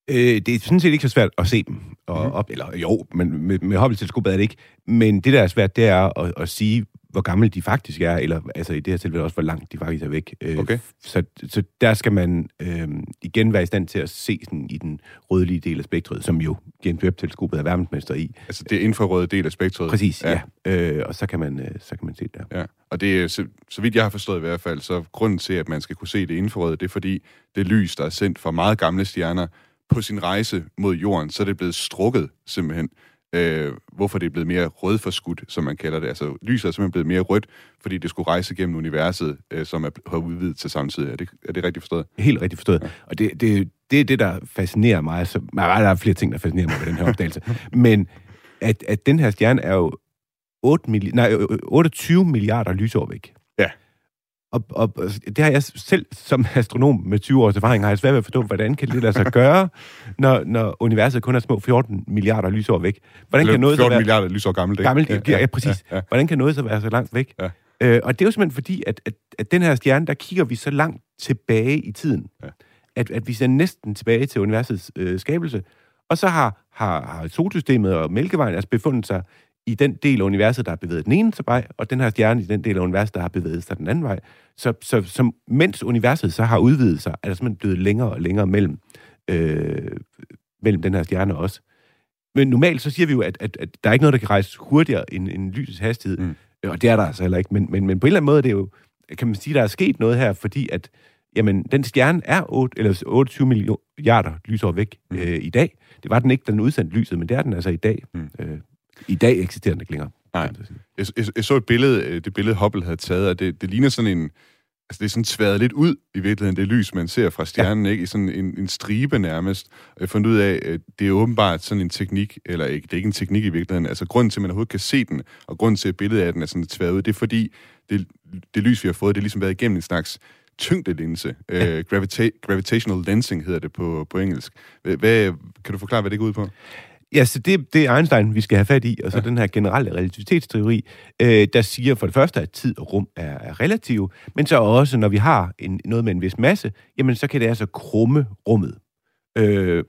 [SPEAKER 9] Øh, det er sådan set ikke så svært at se dem og mm. op, eller jo, men med, med Hubble-teleskopet er det ikke. Men det, der er svært, det er at, at sige, hvor gamle de faktisk er, eller altså i det her tilfælde også, hvor langt de faktisk er væk. Øh,
[SPEAKER 3] Okay.
[SPEAKER 9] Så, så der skal man øh, igen være i stand til at se sådan i den rødlige del af spektret, som jo James Webb-teleskopet er verdensmester i.
[SPEAKER 3] Altså det infrarøde del af spektret?
[SPEAKER 9] Præcis, ja. ja. Øh, og så kan man, øh, så kan man se det der.
[SPEAKER 3] Ja, og det er, så, så vidt jeg har forstået i hvert fald, så grunden til, at man skal kunne se det infrarøde, det er fordi, det lys, der er sendt fra meget gamle stjerner på sin rejse mod jorden, så er det blevet strukket simpelthen. Øh, hvorfor det er blevet mere rødforskudt, som man kalder det. Altså lyset er simpelthen blevet mere rødt, fordi det skulle rejse gennem universet, øh, som er, har udvidet til samtidig. Er det, er det rigtigt forstået?
[SPEAKER 9] Helt rigtigt forstået. Ja. Og det, det, det er det, der fascinerer mig. Så, der er flere ting, der fascinerer mig ved den her opdagelse. (laughs) Men at, at den her stjerne er jo 8 milli- nej, øh, 28 milliarder lysår væk. Og, og det har jeg selv som astronom med 20 års erfaring, har jeg svært ved at forstå, hvordan kan det lade sig gøre, når, når universet kun er små 14 milliarder lysår væk. Hvordan kan noget
[SPEAKER 3] 14
[SPEAKER 9] så være,
[SPEAKER 3] milliarder lysår gammelt, ikke?
[SPEAKER 9] gammelt ja, ja, ja, præcis. Ja, ja. Hvordan kan noget så være så langt væk?
[SPEAKER 3] Ja.
[SPEAKER 9] Øh, og det er jo simpelthen fordi, at, at, at den her stjerne, der kigger vi så langt tilbage i tiden,
[SPEAKER 3] ja.
[SPEAKER 9] at, at vi ser næsten tilbage til universets øh, skabelse. Og så har, har, har solsystemet og Mælkevejen altså befundet sig i den del af universet, der har bevæget den ene vej, og den her stjerne i den del af universet, der har bevæget sig den anden vej. Så, så som, mens universet så har udvidet sig, er der simpelthen blevet længere og længere mellem, øh, mellem den her stjerne også. Men normalt så siger vi jo, at, at, at der er ikke noget, der kan rejse hurtigere end, end lysets hastighed. Mm. Og det er der altså heller ikke. Men, men, men på en eller anden måde, det er jo, kan man sige, der er sket noget her, fordi at jamen, den stjerne er 8, eller 28 milliarder lysår væk mm. øh, i dag. Det var den ikke, den udsendte lyset, men det er den altså i dag. Mm. Øh, I dag ikke længere.
[SPEAKER 3] Nej. Jeg, jeg, jeg så et billede, øh, det billede Hubble havde taget, og det, det ligner sådan en, Altså, det er sådan tværet lidt ud, i virkeligheden, det lys, man ser fra stjernen, ja. ikke? I sådan en, en stribe nærmest. Jeg har fundet ud af, at det er åbenbart sådan en teknik, eller ikke, det er ikke en teknik i virkeligheden. Altså, grunden til, at man overhovedet kan se den, og grunden til, at billedet af den er sådan tværet ud, det er fordi, det, det lys, vi har fået, det er ligesom været igennem en slags tyngdelinse. Ja. Uh, gravita- gravitational lensing hedder det på, på engelsk. Hvad, kan du forklare, hvad det går ud på?
[SPEAKER 9] Ja, så det, det er Einstein, vi skal have fat i, og så ja. den her generelle relativitetsteori, øh, der siger for det første, at tid og rum er, er relative, men så også, når vi har en, noget med en vis masse, jamen så kan det altså krumme rummet. Øh,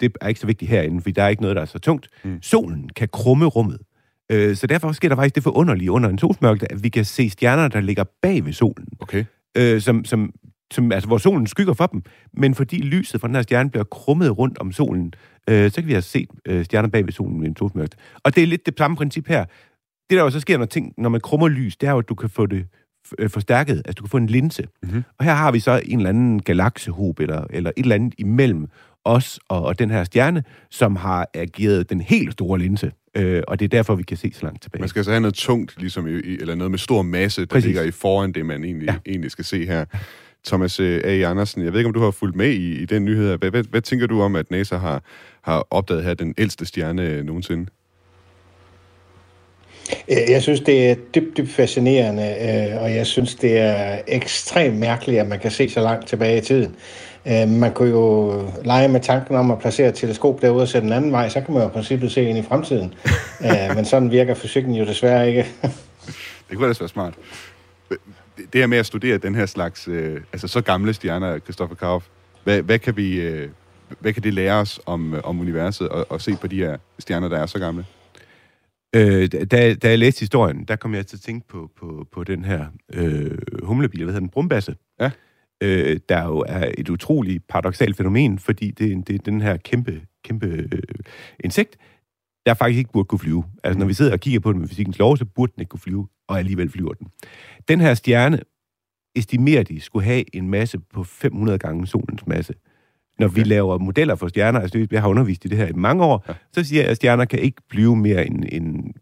[SPEAKER 9] det er ikke så vigtigt herinde, for der er ikke noget, der er så tungt. Mm. Solen kan krumme rummet. Øh, så derfor sker der faktisk det forunderlige under en solsmørke, at vi kan se stjerner, der ligger bag ved solen.
[SPEAKER 3] Okay.
[SPEAKER 9] Øh, som, som, som, altså, hvor solen skygger for dem, men fordi lyset fra den her stjerne bliver krummet rundt om solen, øh, så kan vi have set øh, stjerner bag ved solen med en solsmørke. Og det er lidt det samme princip her. Det, der jo så sker, når, ting, når man krummer lys, det er jo, at du kan få det øh, forstærket, altså du kan få en linse. Mm-hmm. Og her har vi så en eller anden galaksehob, eller, eller et eller andet imellem os og, og den her stjerne, som har ageret den helt store linse. Øh, og det er derfor, vi kan se så langt tilbage.
[SPEAKER 3] Man skal altså have noget tungt, ligesom i, eller noget med stor masse, der Præcis. ligger i foran det, man egentlig, ja. egentlig skal se her. Thomas øh, A. Andersen, jeg ved ikke, om du har fulgt med i, i den nyhed. Hvad, hvad, hvad tænker du om, at NASA har, har opdaget her den ældste stjerne øh, nogensinde?
[SPEAKER 7] Jeg synes, det er dybt, dybt fascinerende, øh, og jeg synes, det er ekstremt mærkeligt, at man kan se så langt tilbage i tiden. Man kunne jo lege med tanken om at placere et teleskop derude og sætte den anden vej, så kan man jo i princippet se ind i fremtiden. (laughs) Men sådan virker fysikken jo desværre ikke.
[SPEAKER 3] det kunne ellers være smart det her med at studere den her slags, øh, altså så gamle stjerner, Christopher Kauf, hvad, hvad, kan vi, øh, hvad kan det lære os om, øh, om universet, og, og se på de her stjerner, der er så gamle?
[SPEAKER 9] Øh, da, da jeg læste historien, der kom jeg til at tænke på, på, på den her øh, humlebil, hvad hedder den, brumbasse.
[SPEAKER 3] Ja.
[SPEAKER 9] Øh, der jo er et utroligt paradoxalt fænomen, fordi det, det er den her kæmpe, kæmpe øh, insekt, der faktisk ikke burde kunne flyve. Altså, når vi sidder og kigger på den med fysikkens lov, så burde den ikke kunne flyve, og alligevel flyver den. Den her stjerne estimerer de skulle have en masse på 500 gange solens masse. Når okay. vi laver modeller for stjerner, altså jeg har undervist i det her i mange år, ja. så siger jeg, at stjerner kan ikke blive mere end, end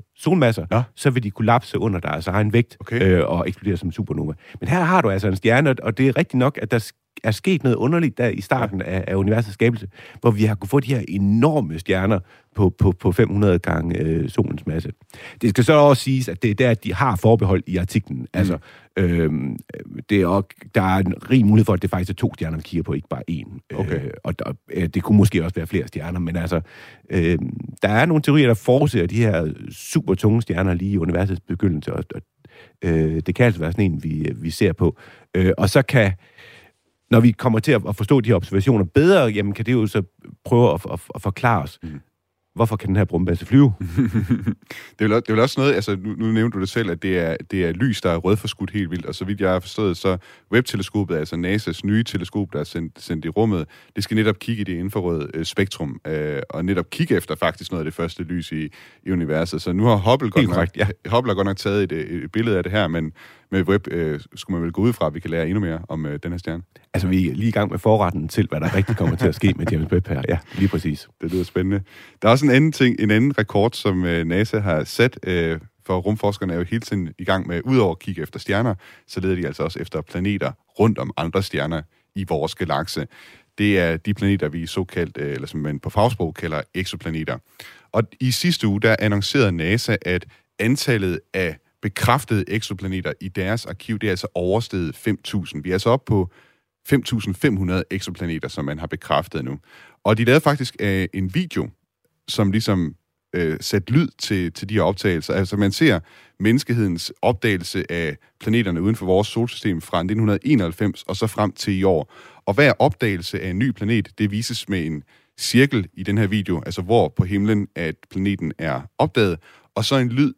[SPEAKER 9] 80-100 solmasser, ja. så vil de kollapse under deres egen vægt okay. øh, og eksplodere som supernova. Men her har du altså en stjerne, og det er rigtigt nok, at der er sket noget underligt der i starten ja. af, af universets skabelse, hvor vi har kunnet få de her enorme stjerner på, på, på 500 gange øh, solens masse. Det skal så også siges, at det er der, de har forbehold i artiklen. Mm. Altså, øhm, det er også, der er en rig mulighed for, at det faktisk er to stjerner, vi kigger på, ikke bare én.
[SPEAKER 3] Okay. Øh,
[SPEAKER 9] og der, øh, det kunne måske også være flere stjerner, men altså, øh, der er nogle teorier, der forudser de her super tunge stjerner lige i universets begyndelse, og, og øh, det kan altså være sådan en, vi, vi ser på. Øh, og så kan når vi kommer til at forstå de her observationer bedre, jamen kan det jo så prøve at, at, at forklare os, mm hvorfor kan den her brumbasse flyve? (laughs)
[SPEAKER 3] det, er vel, det er vel også noget, altså nu, nu nævnte du det selv, at det er, det er lys, der er rødforskudt helt vildt, og så vidt jeg har forstået, så Webb-teleskopet, altså NASA's nye teleskop, der er sendt, sendt i rummet, det skal netop kigge i det infrarøde øh, spektrum, øh, og netop kigge efter faktisk noget af det første lys i, i universet. Så nu har Hubble godt, nok, ja. Hubble har godt nok taget et, et billede af det her, men med Webb øh, skulle man vel gå ud fra, at vi kan lære endnu mere om øh, den her stjerne.
[SPEAKER 9] Altså, vi er lige i gang med forretten til, hvad der rigtig kommer til at ske med James Webb her. Ja, lige præcis.
[SPEAKER 3] Det lyder spændende. Der er også en anden ting, en anden rekord, som øh, NASA har sat øh, for rumforskerne er jo hele tiden i gang med, udover at kigge efter stjerner, så leder de altså også efter planeter rundt om andre stjerner i vores galakse. Det er de planeter, vi såkaldt, øh, eller som man på fagsprog kalder eksoplaneter. Og i sidste uge, der annoncerede NASA, at antallet af bekræftede eksoplaneter i deres arkiv, det er altså oversteget 5.000. Vi er altså oppe på 5.500 eksoplaneter, som man har bekræftet nu. Og de lavede faktisk øh, en video, som ligesom øh, sætte lyd til, til de her optagelser. Altså man ser menneskehedens opdagelse af planeterne uden for vores solsystem fra 1991 og så frem til i år. Og hver opdagelse af en ny planet, det vises med en cirkel i den her video, altså hvor på himlen, at planeten er opdaget, og så en lyd,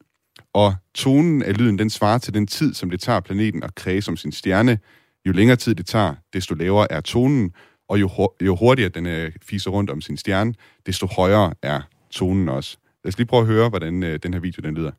[SPEAKER 3] og tonen af lyden, den svarer til den tid, som det tager planeten at kredse som sin stjerne. Jo længere tid det tager, desto lavere er tonen, og jo, jo hurtigere den øh, fiser rundt om sin stjerne, desto højere er tonen også. Lad os lige prøve at høre, hvordan øh, den her video den lyder.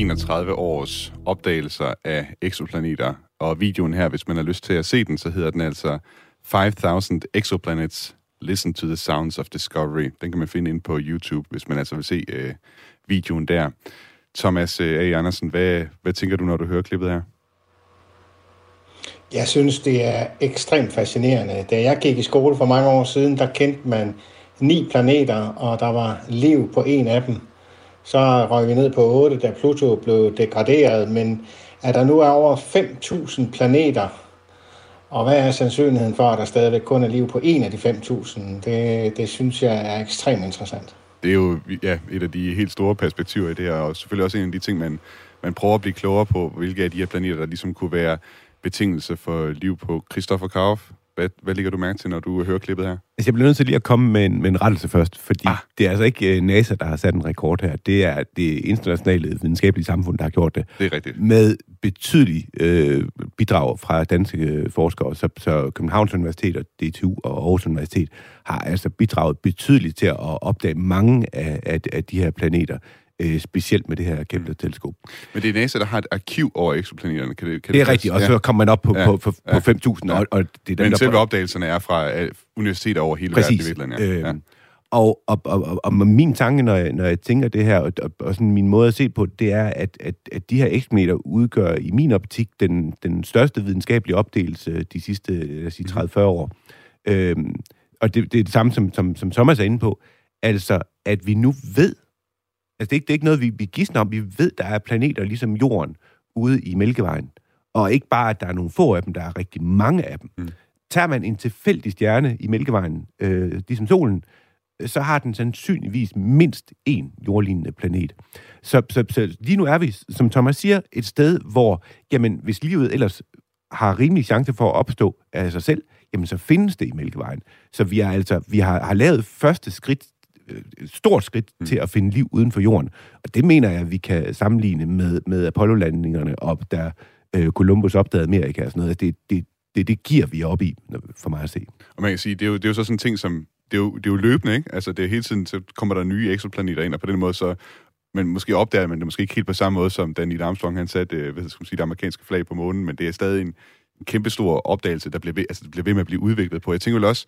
[SPEAKER 3] 31 års opdagelser af eksoplaneter. Og videoen her, hvis man har lyst til at se den, så hedder den altså 5000 Exoplanets Listen to the Sounds of Discovery. Den kan man finde ind på YouTube, hvis man altså vil se øh, videoen der. Thomas øh, A. Andersen, hvad, hvad tænker du, når du hører klippet her?
[SPEAKER 7] Jeg synes, det er ekstremt fascinerende. Da jeg gik i skole for mange år siden, der kendte man ni planeter, og der var liv på en af dem. Så røg vi ned på 8, da Pluto blev degraderet, men at der nu er over 5.000 planeter, og hvad er sandsynligheden for, at der stadigvæk kun er liv på en af de 5.000? Det, det synes jeg er ekstremt interessant.
[SPEAKER 3] Det er jo ja, et af de helt store perspektiver i det her, og selvfølgelig også en af de ting, man, man prøver at blive klogere på, hvilke af de her planeter, der ligesom kunne være betingelse for liv på. Christoffer Kauf, hvad, hvad ligger du mærke til, når du hører klippet her?
[SPEAKER 9] Altså, jeg bliver nødt til lige at komme med en, med en rettelse først, fordi ah. det er altså ikke uh, NASA, der har sat en rekord her. Det er det internationale videnskabelige samfund, der har gjort det.
[SPEAKER 3] Det er rigtigt.
[SPEAKER 9] Med betydelige øh, bidrag fra danske øh, forskere. Så, så Københavns Universitet og DTU og Aarhus Universitet har altså bidraget betydeligt til at opdage mange af, af, af de her planeter øh, specielt med det her Kepler-teleskop.
[SPEAKER 3] Men det er NASA, der har et arkiv over eksoplaneterne. Kan det, kan
[SPEAKER 9] det er det rigtigt, og så kommer man op på, ja. på, på, på 5.000. Ja. Og, og det er
[SPEAKER 3] dem, Men selve opdagelserne er fra uh, universiteter over hele
[SPEAKER 9] Præcis.
[SPEAKER 3] verden. Præcis. Ja.
[SPEAKER 9] Øh, og, og, og, og, og min tanke, når jeg, når jeg tænker det her, og, og, og sådan min måde at se på det, er, at, at, at de her eksplaneter udgør i min optik den, den største videnskabelige opdagelse de sidste lad os sige, 30-40 mhm. år. Øhm, og det, det er det samme, som, som, som Thomas er inde på. Altså, at vi nu ved, Altså, det er ikke, det er ikke noget, vi, vi gidsner om. Vi ved, der er planeter ligesom Jorden ude i Mælkevejen. Og ikke bare, at der er nogle få af dem, der er rigtig mange af dem. Mm. Tager man en tilfældig stjerne i Mælkevejen, øh, ligesom solen, så har den sandsynligvis mindst en jordlignende planet. Så, så, så lige nu er vi, som Thomas siger, et sted, hvor, jamen, hvis livet ellers har rimelig chance for at opstå af sig selv, jamen så findes det i Mælkevejen. Så vi, er altså, vi har, har lavet første skridt et stort skridt mm. til at finde liv uden for jorden. Og det mener jeg, at vi kan sammenligne med, med Apollo-landingerne op, der øh, Columbus opdagede Amerika og sådan noget. Det, det, det, det giver vi op i, for mig at se.
[SPEAKER 3] Og man kan sige, det er jo, det er jo så sådan en ting, som det er, jo, det er jo løbende, ikke? Altså, det er hele tiden, så kommer der nye eksoplaneter ind, og på den måde så men måske opdager man det måske ikke helt på samme måde, som Danny Armstrong, han satte, øh, hvad skal man sige, det amerikanske flag på månen, men det er stadig en, en kæmpestor opdagelse, der bliver ved, altså, det bliver ved med at blive udviklet på. Jeg tænker vel også,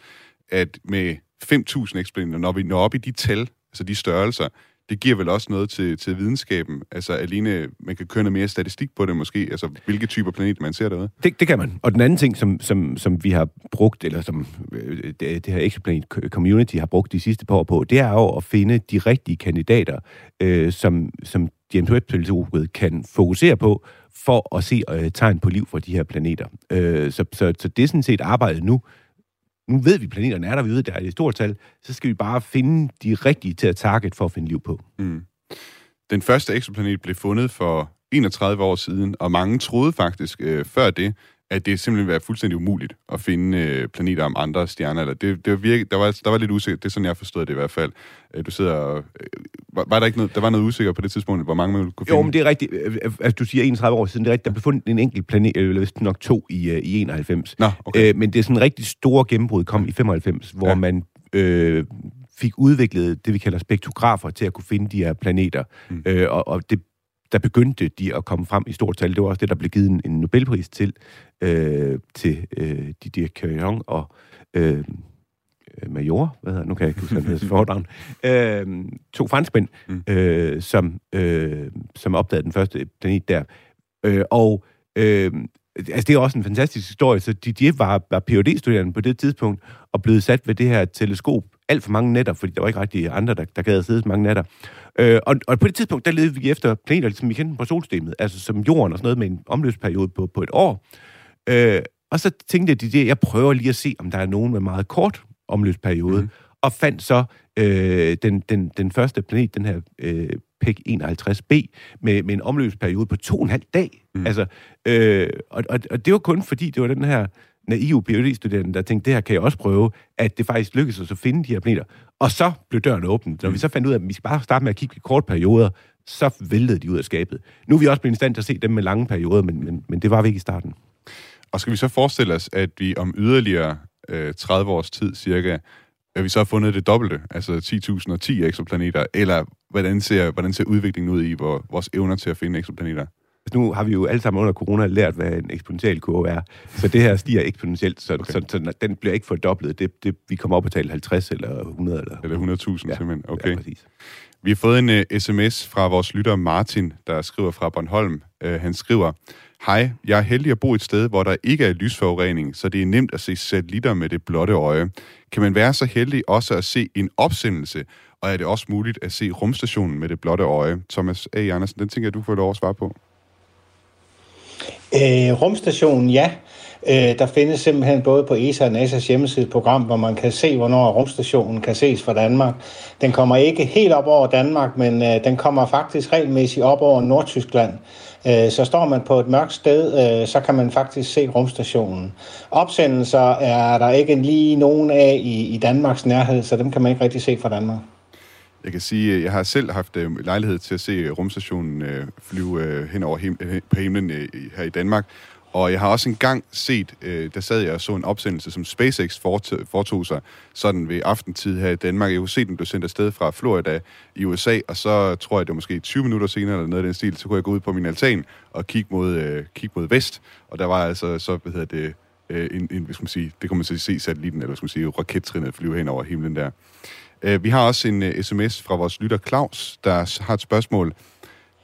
[SPEAKER 3] at med 5.000 eksperimenter, når vi når op i de tal, altså de størrelser, det giver vel også noget til, til videnskaben. Altså alene, man kan køre noget mere statistik på det måske, altså hvilke typer planeter man ser derude.
[SPEAKER 9] Det, det kan man. Og den anden ting, som, som, som vi har brugt, eller som øh, det, det her Exoplanet Community har brugt de sidste par år på, det er jo at finde de rigtige kandidater, øh, som, som James Webb-teleskopet kan fokusere på, for at se øh, tegn på liv for de her planeter. Øh, så, så, så det er sådan set arbejdet nu, nu ved vi, at planeterne er der, vi ved, at der er et stort tal, så skal vi bare finde de rigtige til at target for at finde liv på. Mm.
[SPEAKER 3] Den første eksoplanet blev fundet for 31 år siden, og mange troede faktisk øh, før det, at det simpelthen var fuldstændig umuligt at finde øh, planeter om andre stjerner. Eller det, det var virke, der, var, der var lidt usikkert. Det er sådan, jeg forstod det i hvert fald. Øh, du sidder og, øh, var, var, der ikke noget, der var noget usikker på det tidspunkt, hvor mange man kunne finde?
[SPEAKER 9] Jo, men det er rigtigt. Altså, du siger 31 år siden, det er rigtigt. Der blev fundet en enkelt planet, eller vist nok to i, i 91.
[SPEAKER 3] Nå, okay.
[SPEAKER 9] øh, men det er sådan en rigtig store gennembrud, kom i 95, hvor ja. man øh, fik udviklet det, vi kalder spektrografer, til at kunne finde de her planeter. Mm. Øh, og, og det der begyndte de at komme frem i stort tal. Det var også det, der blev givet en, en Nobelpris til, øh, til øh, Didier Curie og øh, Major, hvad hedder nu kan jeg ikke huske, hvad hedder (laughs) øh, to franskmænd, mm. øh, som, øh, som opdagede den første planet der. Øh, og øh, altså, det er også en fantastisk historie, så Didier var, var phd studerende på det tidspunkt, og blev sat ved det her teleskop alt for mange nætter, fordi der var ikke rigtig andre, der, der gad at sidde så mange nætter. Øh, og, og på det tidspunkt, der levede vi efter planeter, ligesom vi kendte på solsystemet, altså som jorden og sådan noget med en omløbsperiode på, på et år. Øh, og så tænkte de det, jeg prøver lige at se, om der er nogen med meget kort omløbsperiode, mm. og fandt så øh, den, den, den første planet, den her øh, PEC 51b, med, med en omløbsperiode på to og en halv dag. Mm. Altså, øh, og, og, og det var kun fordi, det var den her naive PhD-studerende, der tænkte, det her kan jeg også prøve, at det faktisk lykkedes os at finde de her planeter. Og så blev døren åbent. Når vi så fandt ud af, at vi skal bare starte med at kigge i korte perioder, så væltede de ud af skabet. Nu er vi også blevet i stand til at se dem med lange perioder, men, men, men det var vi ikke i starten.
[SPEAKER 3] Og skal vi så forestille os, at vi om yderligere øh, 30 års tid cirka, at vi så har fundet det dobbelte, altså 10.010 eksoplaneter, eller hvordan ser, hvordan ser udviklingen ud i vores evner til at finde eksoplaneter?
[SPEAKER 9] Nu har vi jo alle sammen under corona lært, hvad en eksponentiel kurve er. Så det her stiger eksponentielt, så, okay. så, så, så den bliver ikke fordoblet. Det, det, vi kommer op og tale 50 eller 100. Eller,
[SPEAKER 3] eller 100.000 ja. simpelthen. Okay.
[SPEAKER 9] Ja, præcis.
[SPEAKER 3] Vi har fået en uh, sms fra vores lytter Martin, der skriver fra Bornholm. Uh, han skriver, Hej, jeg er heldig at bo et sted, hvor der ikke er lysforurening, så det er nemt at se satellitter med det blotte øje. Kan man være så heldig også at se en opsendelse, og er det også muligt at se rumstationen med det blotte øje? Thomas A. Andersen, den tænker jeg, du får lov at svare på.
[SPEAKER 7] Øh, rumstationen, ja. Øh, der findes simpelthen både på ESA og NASA's hjemmeside et program, hvor man kan se, hvornår rumstationen kan ses fra Danmark. Den kommer ikke helt op over Danmark, men øh, den kommer faktisk regelmæssigt op over Nordtyskland. Øh, så står man på et mørkt sted, øh, så kan man faktisk se rumstationen. Opsendelser er der ikke lige nogen af i, i Danmarks nærhed, så dem kan man ikke rigtig se fra Danmark.
[SPEAKER 3] Jeg kan sige, øh, jeg har selv haft øh, lejlighed til at se øh, rumstationen øh, flyve øh, hen over him- på himlen her i Danmark, og jeg har også engang set, der sad jeg og så en opsendelse, som SpaceX foretog sig sådan ved aftentid her i Danmark. Jeg kunne se, den blev sendt afsted fra Florida i USA, og så tror jeg, det var måske 20 minutter senere, eller noget af den stil, så kunne jeg gå ud på min altan og kigge mod, kigge mod vest, og der var altså så, hvad hedder det, en, en, hvad skal man sige, det kunne man så se satellitten, eller hvad skal man sige, rakettrinnet flyve hen over himlen der. Øh, vi har også en øh, sms fra vores lytter Claus, der har et spørgsmål.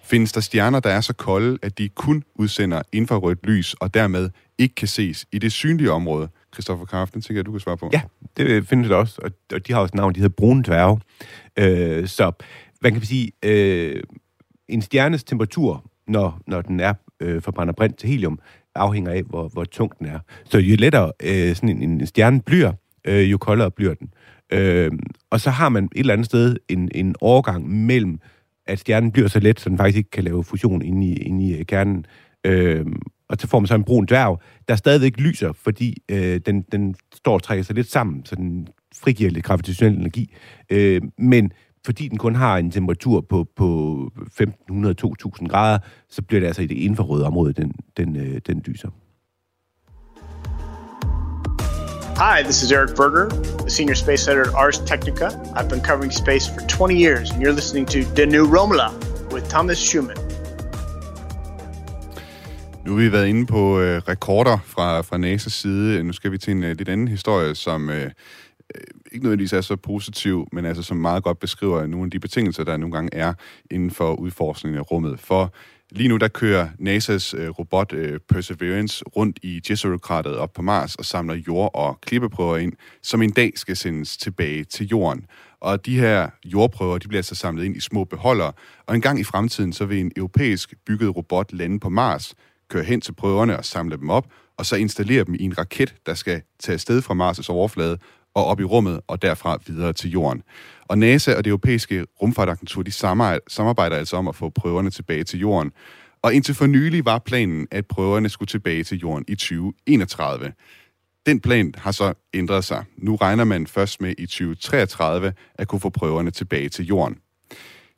[SPEAKER 3] Findes der stjerner, der er så kolde, at de kun udsender infrarødt lys, og dermed ikke kan ses i det synlige område? Christoffer Kraft, den tænker jeg, du kan svare på.
[SPEAKER 9] Ja, det øh, findes der også, og de har også navn, de hedder brune dværge. Øh, så man kan sige, øh, en stjernes temperatur, når, når den er øh, forbrænder brint til helium, afhænger af, hvor, hvor tung den er. Så jo lettere øh, sådan en, en stjerne bliver, øh, jo koldere bliver den. Øh, og så har man et eller andet sted en, en overgang mellem, at stjernen bliver så let, så den faktisk ikke kan lave fusion inde i, inde i øh, kernen. Øh, og så får man så en brun dværg, der stadigvæk lyser, fordi øh, den, den står og trækker sig lidt sammen, så den frigiver lidt gravitationel energi. Øh, men fordi den kun har en temperatur på, på 1500-2000 grader, så bliver det altså i det infrarøde område, den, den, øh, den lyser.
[SPEAKER 16] Hi, this is Eric Berger, the senior space editor at Ars Technica. I've been covering space for 20 years, and you're listening to The New Romula with Thomas Schumann.
[SPEAKER 3] Nu har vi været inde på øh, rekorder fra, fra NASA's side. Nu skal vi til en øh, lidt anden historie, som øh, øh, ikke nødvendigvis er så positiv, men altså som meget godt beskriver nogle af de betingelser, der nogle gange er inden for udforskningen af rummet. For Lige nu der kører NASA's øh, robot øh, Perseverance rundt i Jezero-krateret op på Mars og samler jord- og klippeprøver ind, som en dag skal sendes tilbage til Jorden. Og de her jordprøver, de bliver altså samlet ind i små beholdere, og en gang i fremtiden, så vil en europæisk bygget robot lande på Mars, køre hen til prøverne og samle dem op, og så installere dem i en raket, der skal tage afsted fra Mars' overflade og op i rummet, og derfra videre til Jorden. Og NASA og det europæiske rumfartagentur, de samarbejder altså om at få prøverne tilbage til Jorden. Og indtil for nylig var planen, at prøverne skulle tilbage til Jorden i 2031. Den plan har så ændret sig. Nu regner man først med i 2033 at kunne få prøverne tilbage til Jorden.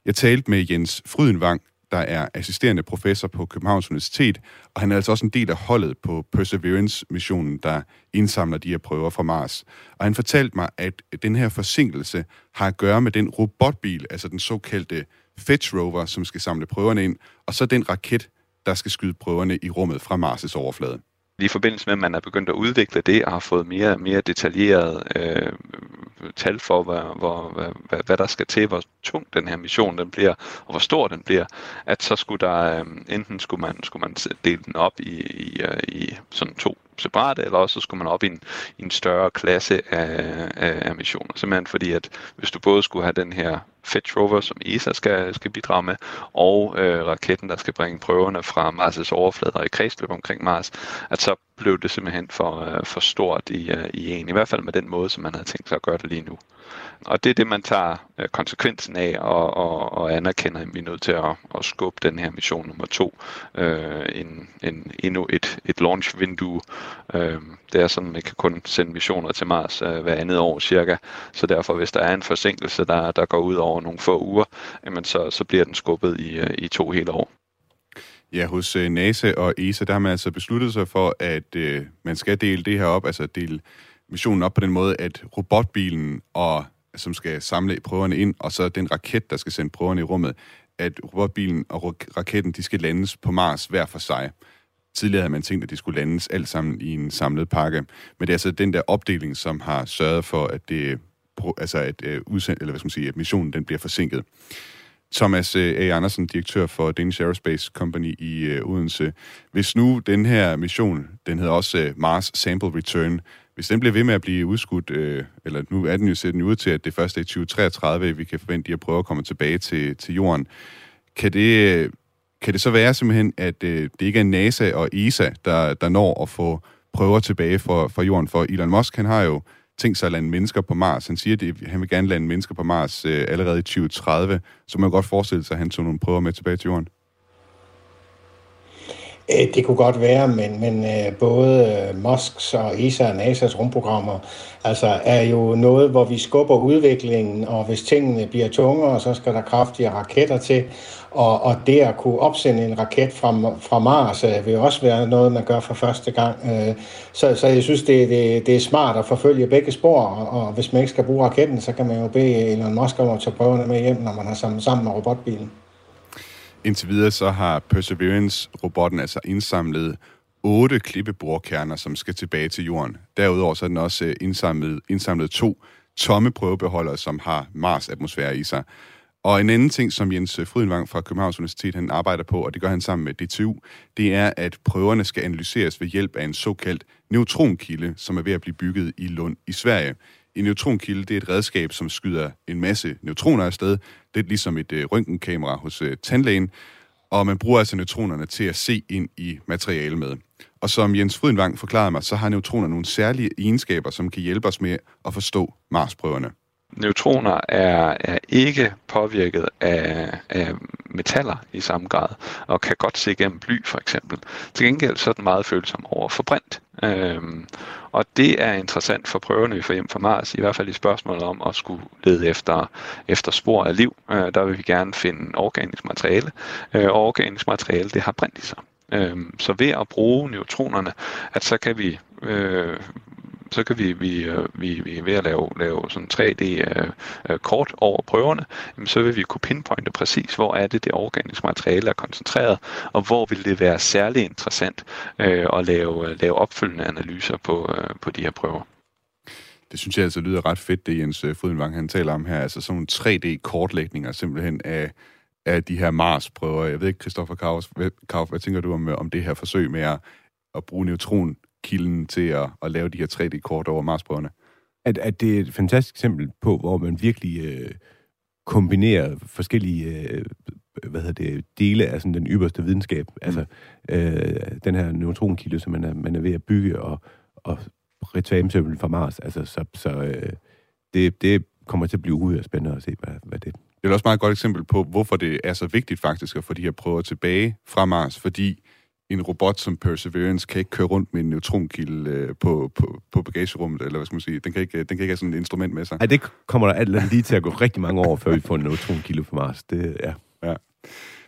[SPEAKER 3] Jeg talte med Jens Frydenvang, der er assisterende professor på Københavns Universitet, og han er altså også en del af holdet på Perseverance-missionen, der indsamler de her prøver fra Mars. Og han fortalte mig, at den her forsinkelse har at gøre med den robotbil, altså den såkaldte Fetch Rover, som skal samle prøverne ind, og så den raket, der skal skyde prøverne i rummet fra Mars' overflade
[SPEAKER 17] i forbindelse med, at man er begyndt at udvikle det og har fået mere mere detaljeret øh, tal for, hvad, hvor, hvad, hvad, der skal til, hvor tung den her mission den bliver, og hvor stor den bliver, at så skulle der øh, enten skulle man, skulle man dele den op i, i, øh, i sådan to separate, eller også skulle man op i en, i en større klasse af, af, af missioner. Simpelthen fordi, at hvis du både skulle have den her Fetch Rover, som ESA skal, skal bidrage med, og øh, raketten, der skal bringe prøverne fra Mars' overflade og i kredsløb omkring Mars, at så blev det simpelthen for, øh, for stort i, øh, i en, i hvert fald med den måde, som man havde tænkt sig at gøre det lige nu. Og det er det, man tager øh, konsekvensen af og, og, og anerkender, at vi er nødt til at, at skubbe den her mission nummer to øh, en, en, endnu et, et launch-vindue. Øh, det er sådan, at man kan kun sende missioner til Mars øh, hver andet år cirka, så derfor hvis der er en forsinkelse, der, der går ud over nogle få uger, jamen så, så bliver den skubbet i, øh, i to hele år.
[SPEAKER 3] Ja, hos øh, NASA og ESA, der har man altså besluttet sig for, at øh, man skal dele det her op, altså dele missionen op på den måde, at robotbilen og som skal samle prøverne ind, og så den raket, der skal sende prøverne i rummet, at robotbilen og raketten, de skal landes på Mars hver for sig. Tidligere havde man tænkt, at de skulle landes alt sammen i en samlet pakke. Men det er altså den der opdeling, som har sørget for, at det altså at, øh, udsend, eller hvad skal man sige, at missionen den bliver forsinket. Thomas øh, A. Andersen, direktør for Danish Aerospace Company i øh, Odense. Hvis nu den her mission, den hedder også øh, Mars Sample Return, hvis den bliver ved med at blive udskudt, eller nu er den jo sætten ud til, at det første er i 2033, vi kan forvente, at prøve at komme tilbage til, til jorden, kan det, kan det så være simpelthen, at det ikke er NASA og ESA, der, der når at få prøver tilbage fra, fra jorden? For Elon Musk, han har jo tænkt sig at lande mennesker på Mars. Han siger, at han vil gerne lande mennesker på Mars øh, allerede i 2030, så man kan godt forestille sig, at han tog nogle prøver med tilbage til jorden.
[SPEAKER 7] Øh, det kunne godt være, men, men øh, både øh, Musks og ESA og NASA's rumprogrammer altså, er jo noget, hvor vi skubber udviklingen, og hvis tingene bliver tungere, så skal der kraftige raketter til. Og, og det at kunne opsende en raket fra, fra Mars øh, vil også være noget, man gør for første gang. Øh, så, så jeg synes, det, det, det er smart at forfølge begge spor, og, og hvis man ikke skal bruge raketten, så kan man jo bede Elon Musk om at tage prøverne med hjem, når man har sammen, sammen med robotbilen.
[SPEAKER 3] Indtil videre så har Perseverance-robotten altså indsamlet otte klippeborkerner, som skal tilbage til jorden. Derudover så er den også øh, indsamlet, indsamlet to tomme prøvebeholdere, som har Mars-atmosfære i sig. Og en anden ting, som Jens Frydenvang fra Københavns Universitet han arbejder på, og det gør han sammen med DTU, det er, at prøverne skal analyseres ved hjælp af en såkaldt neutronkilde, som er ved at blive bygget i Lund i Sverige. En neutronkilde det er et redskab, som skyder en masse neutroner afsted. Det er ligesom et øh, røntgenkamera hos øh, tandlægen, og man bruger altså neutronerne til at se ind i materiale med. Og som Jens Frydenvang forklarede mig, så har neutroner nogle særlige egenskaber, som kan hjælpe os med at forstå Marsprøverne
[SPEAKER 17] neutroner er, er ikke påvirket af, af metaller i samme grad, og kan godt se igennem bly for eksempel. Til gengæld så er den meget følsom over for brint. Øhm, og det er interessant for prøverne, vi får hjem fra Mars, i hvert fald i spørgsmålet om at skulle lede efter, efter spor af liv. Øh, der vil vi gerne finde organisk materiale, øh, og organisk materiale det har brint i sig. Øhm, så ved at bruge neutronerne, at så kan vi øh, så kan vi, vi, øh, vi, vi ved at lave, lave sådan 3D-kort øh, øh, over prøverne, så vil vi kunne pinpointe præcis, hvor er det, det organiske materiale er koncentreret, og hvor vil det være særlig interessant at lave, lave opfølgende analyser på, på de her prøver.
[SPEAKER 3] Det synes jeg altså lyder ret fedt, det Jens Frydenvang han taler om her. Altså sådan nogle 3D-kortlægninger simpelthen af, af de her Mars-prøver. Jeg ved ikke, Christoffer Kauf, hvad, hvad tænker du om, om det her forsøg med at, at bruge neutron kilden til at, at lave de her 3D-kort over Marsprøverne.
[SPEAKER 9] At, at det er et fantastisk eksempel på, hvor man virkelig øh, kombinerer forskellige øh, hvad hedder det, dele af sådan den ypperste videnskab. Mm. Altså øh, den her neutronkilde, som man er, man er ved at bygge, og, og retamsømmel fra Mars. Altså, så, så øh, det, det kommer til at blive uhyre spændende at se, hvad, hvad det
[SPEAKER 3] det er også meget godt eksempel på, hvorfor det er så vigtigt faktisk at få de her prøver tilbage fra Mars, fordi en robot som Perseverance kan ikke køre rundt med en neutronkilde øh, på, på, på bagagerummet, eller hvad skal man sige. Den kan ikke, den kan ikke have sådan et instrument med sig.
[SPEAKER 9] Nej, det kommer der alt lige til at gå rigtig mange år, før vi får en neutronkilde på Mars. Det, ja.
[SPEAKER 3] ja.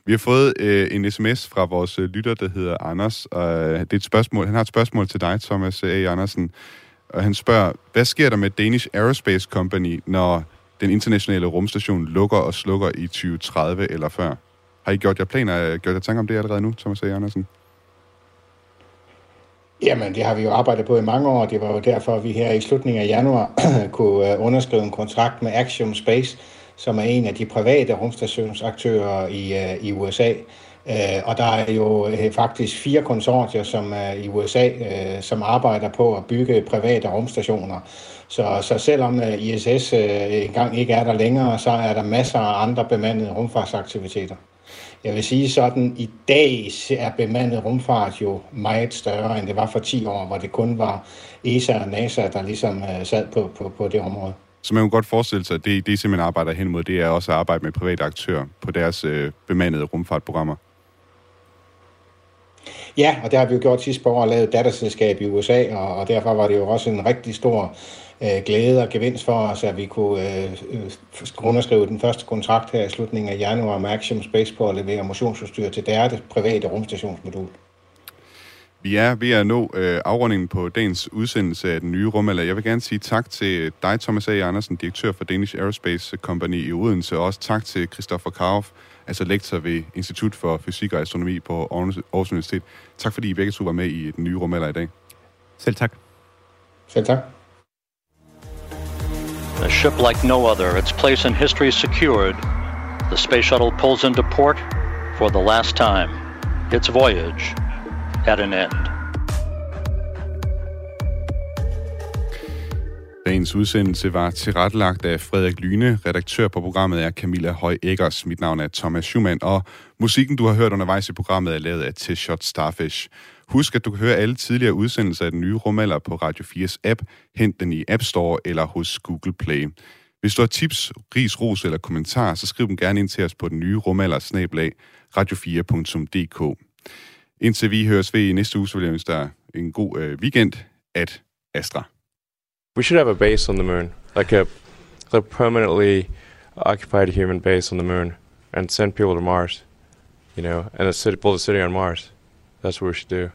[SPEAKER 3] Vi har fået øh, en sms fra vores øh, lytter, der hedder Anders, og øh, det er et spørgsmål. Han har et spørgsmål til dig, Thomas A. Andersen, og han spørger, hvad sker der med Danish Aerospace Company, når den internationale rumstation lukker og slukker i 2030 eller før? Har I gjort jer planer, gjort jer tanker om det allerede nu, Thomas A. Andersen?
[SPEAKER 7] Jamen, det har vi jo arbejdet på i mange år. Det var jo derfor, at vi her i slutningen af januar (clears throat) kunne øh, underskrive en kontrakt med Axiom Space, som er en af de private rumstationsaktører i, øh, i USA. Øh, og der er jo faktisk fire konsortier som er i USA, som arbejder på at bygge private rumstationer. Så, så selvom ISS engang ikke er der længere, så er der masser af andre bemandede rumfartsaktiviteter. Jeg vil sige sådan, i dag er bemandet rumfart jo meget større, end det var for 10 år, hvor det kun var ESA og NASA, der ligesom uh, sad på, på, på det område.
[SPEAKER 3] Så man kan godt forestille sig, at det, det simpelthen arbejder hen mod, det er også at arbejde med private aktører på deres øh, bemandede rumfartprogrammer.
[SPEAKER 7] Ja, og det har vi jo gjort sidste år og lavet datterselskab i USA, og, og derfor var det jo også en rigtig stor øh, glæde og gevinst for os, at vi kunne øh, underskrive den første kontrakt her i slutningen af januar med Axiom Space på at levere motionsudstyr til deres private rumstationsmodul.
[SPEAKER 3] Vi er ved at nå øh, afrundingen på dagens udsendelse af den nye rumalder. Jeg vil gerne sige tak til dig, Thomas A. Andersen, direktør for Danish Aerospace Company i Odense, og også tak til Christoffer Karoff, altså lektor ved Institut for Fysik og Astronomi på Aarhus Universitet. Tak fordi I begge to var med i den nye rumalder i dag.
[SPEAKER 9] Selv tak.
[SPEAKER 7] Selv tak.
[SPEAKER 8] A ship like no other, its place in history secured, the space shuttle pulls into port for the last time. Its voyage at an end.
[SPEAKER 3] Dagens udsendelse var tilrettelagt af Frederik Lyne. Redaktør på programmet er Camilla Høj Eggers. Mit navn er Thomas Schumann, og musikken, du har hørt undervejs i programmet, er lavet af T-Shot Starfish. Husk, at du kan høre alle tidligere udsendelser af den nye rumalder på Radio 4's app. Hent den i App Store eller hos Google Play. Hvis du har tips, ris, ros eller kommentarer, så skriv dem gerne ind til os på den nye rumalder radio4.dk. Indtil vi høres ved i næste uge, så vil jeg ønske dig en god øh, weekend at Astra.
[SPEAKER 2] We should have a base on the moon, like a, a permanently occupied human base on the moon, and send people to Mars, you know, and a city, build a city on Mars. That's what we should do.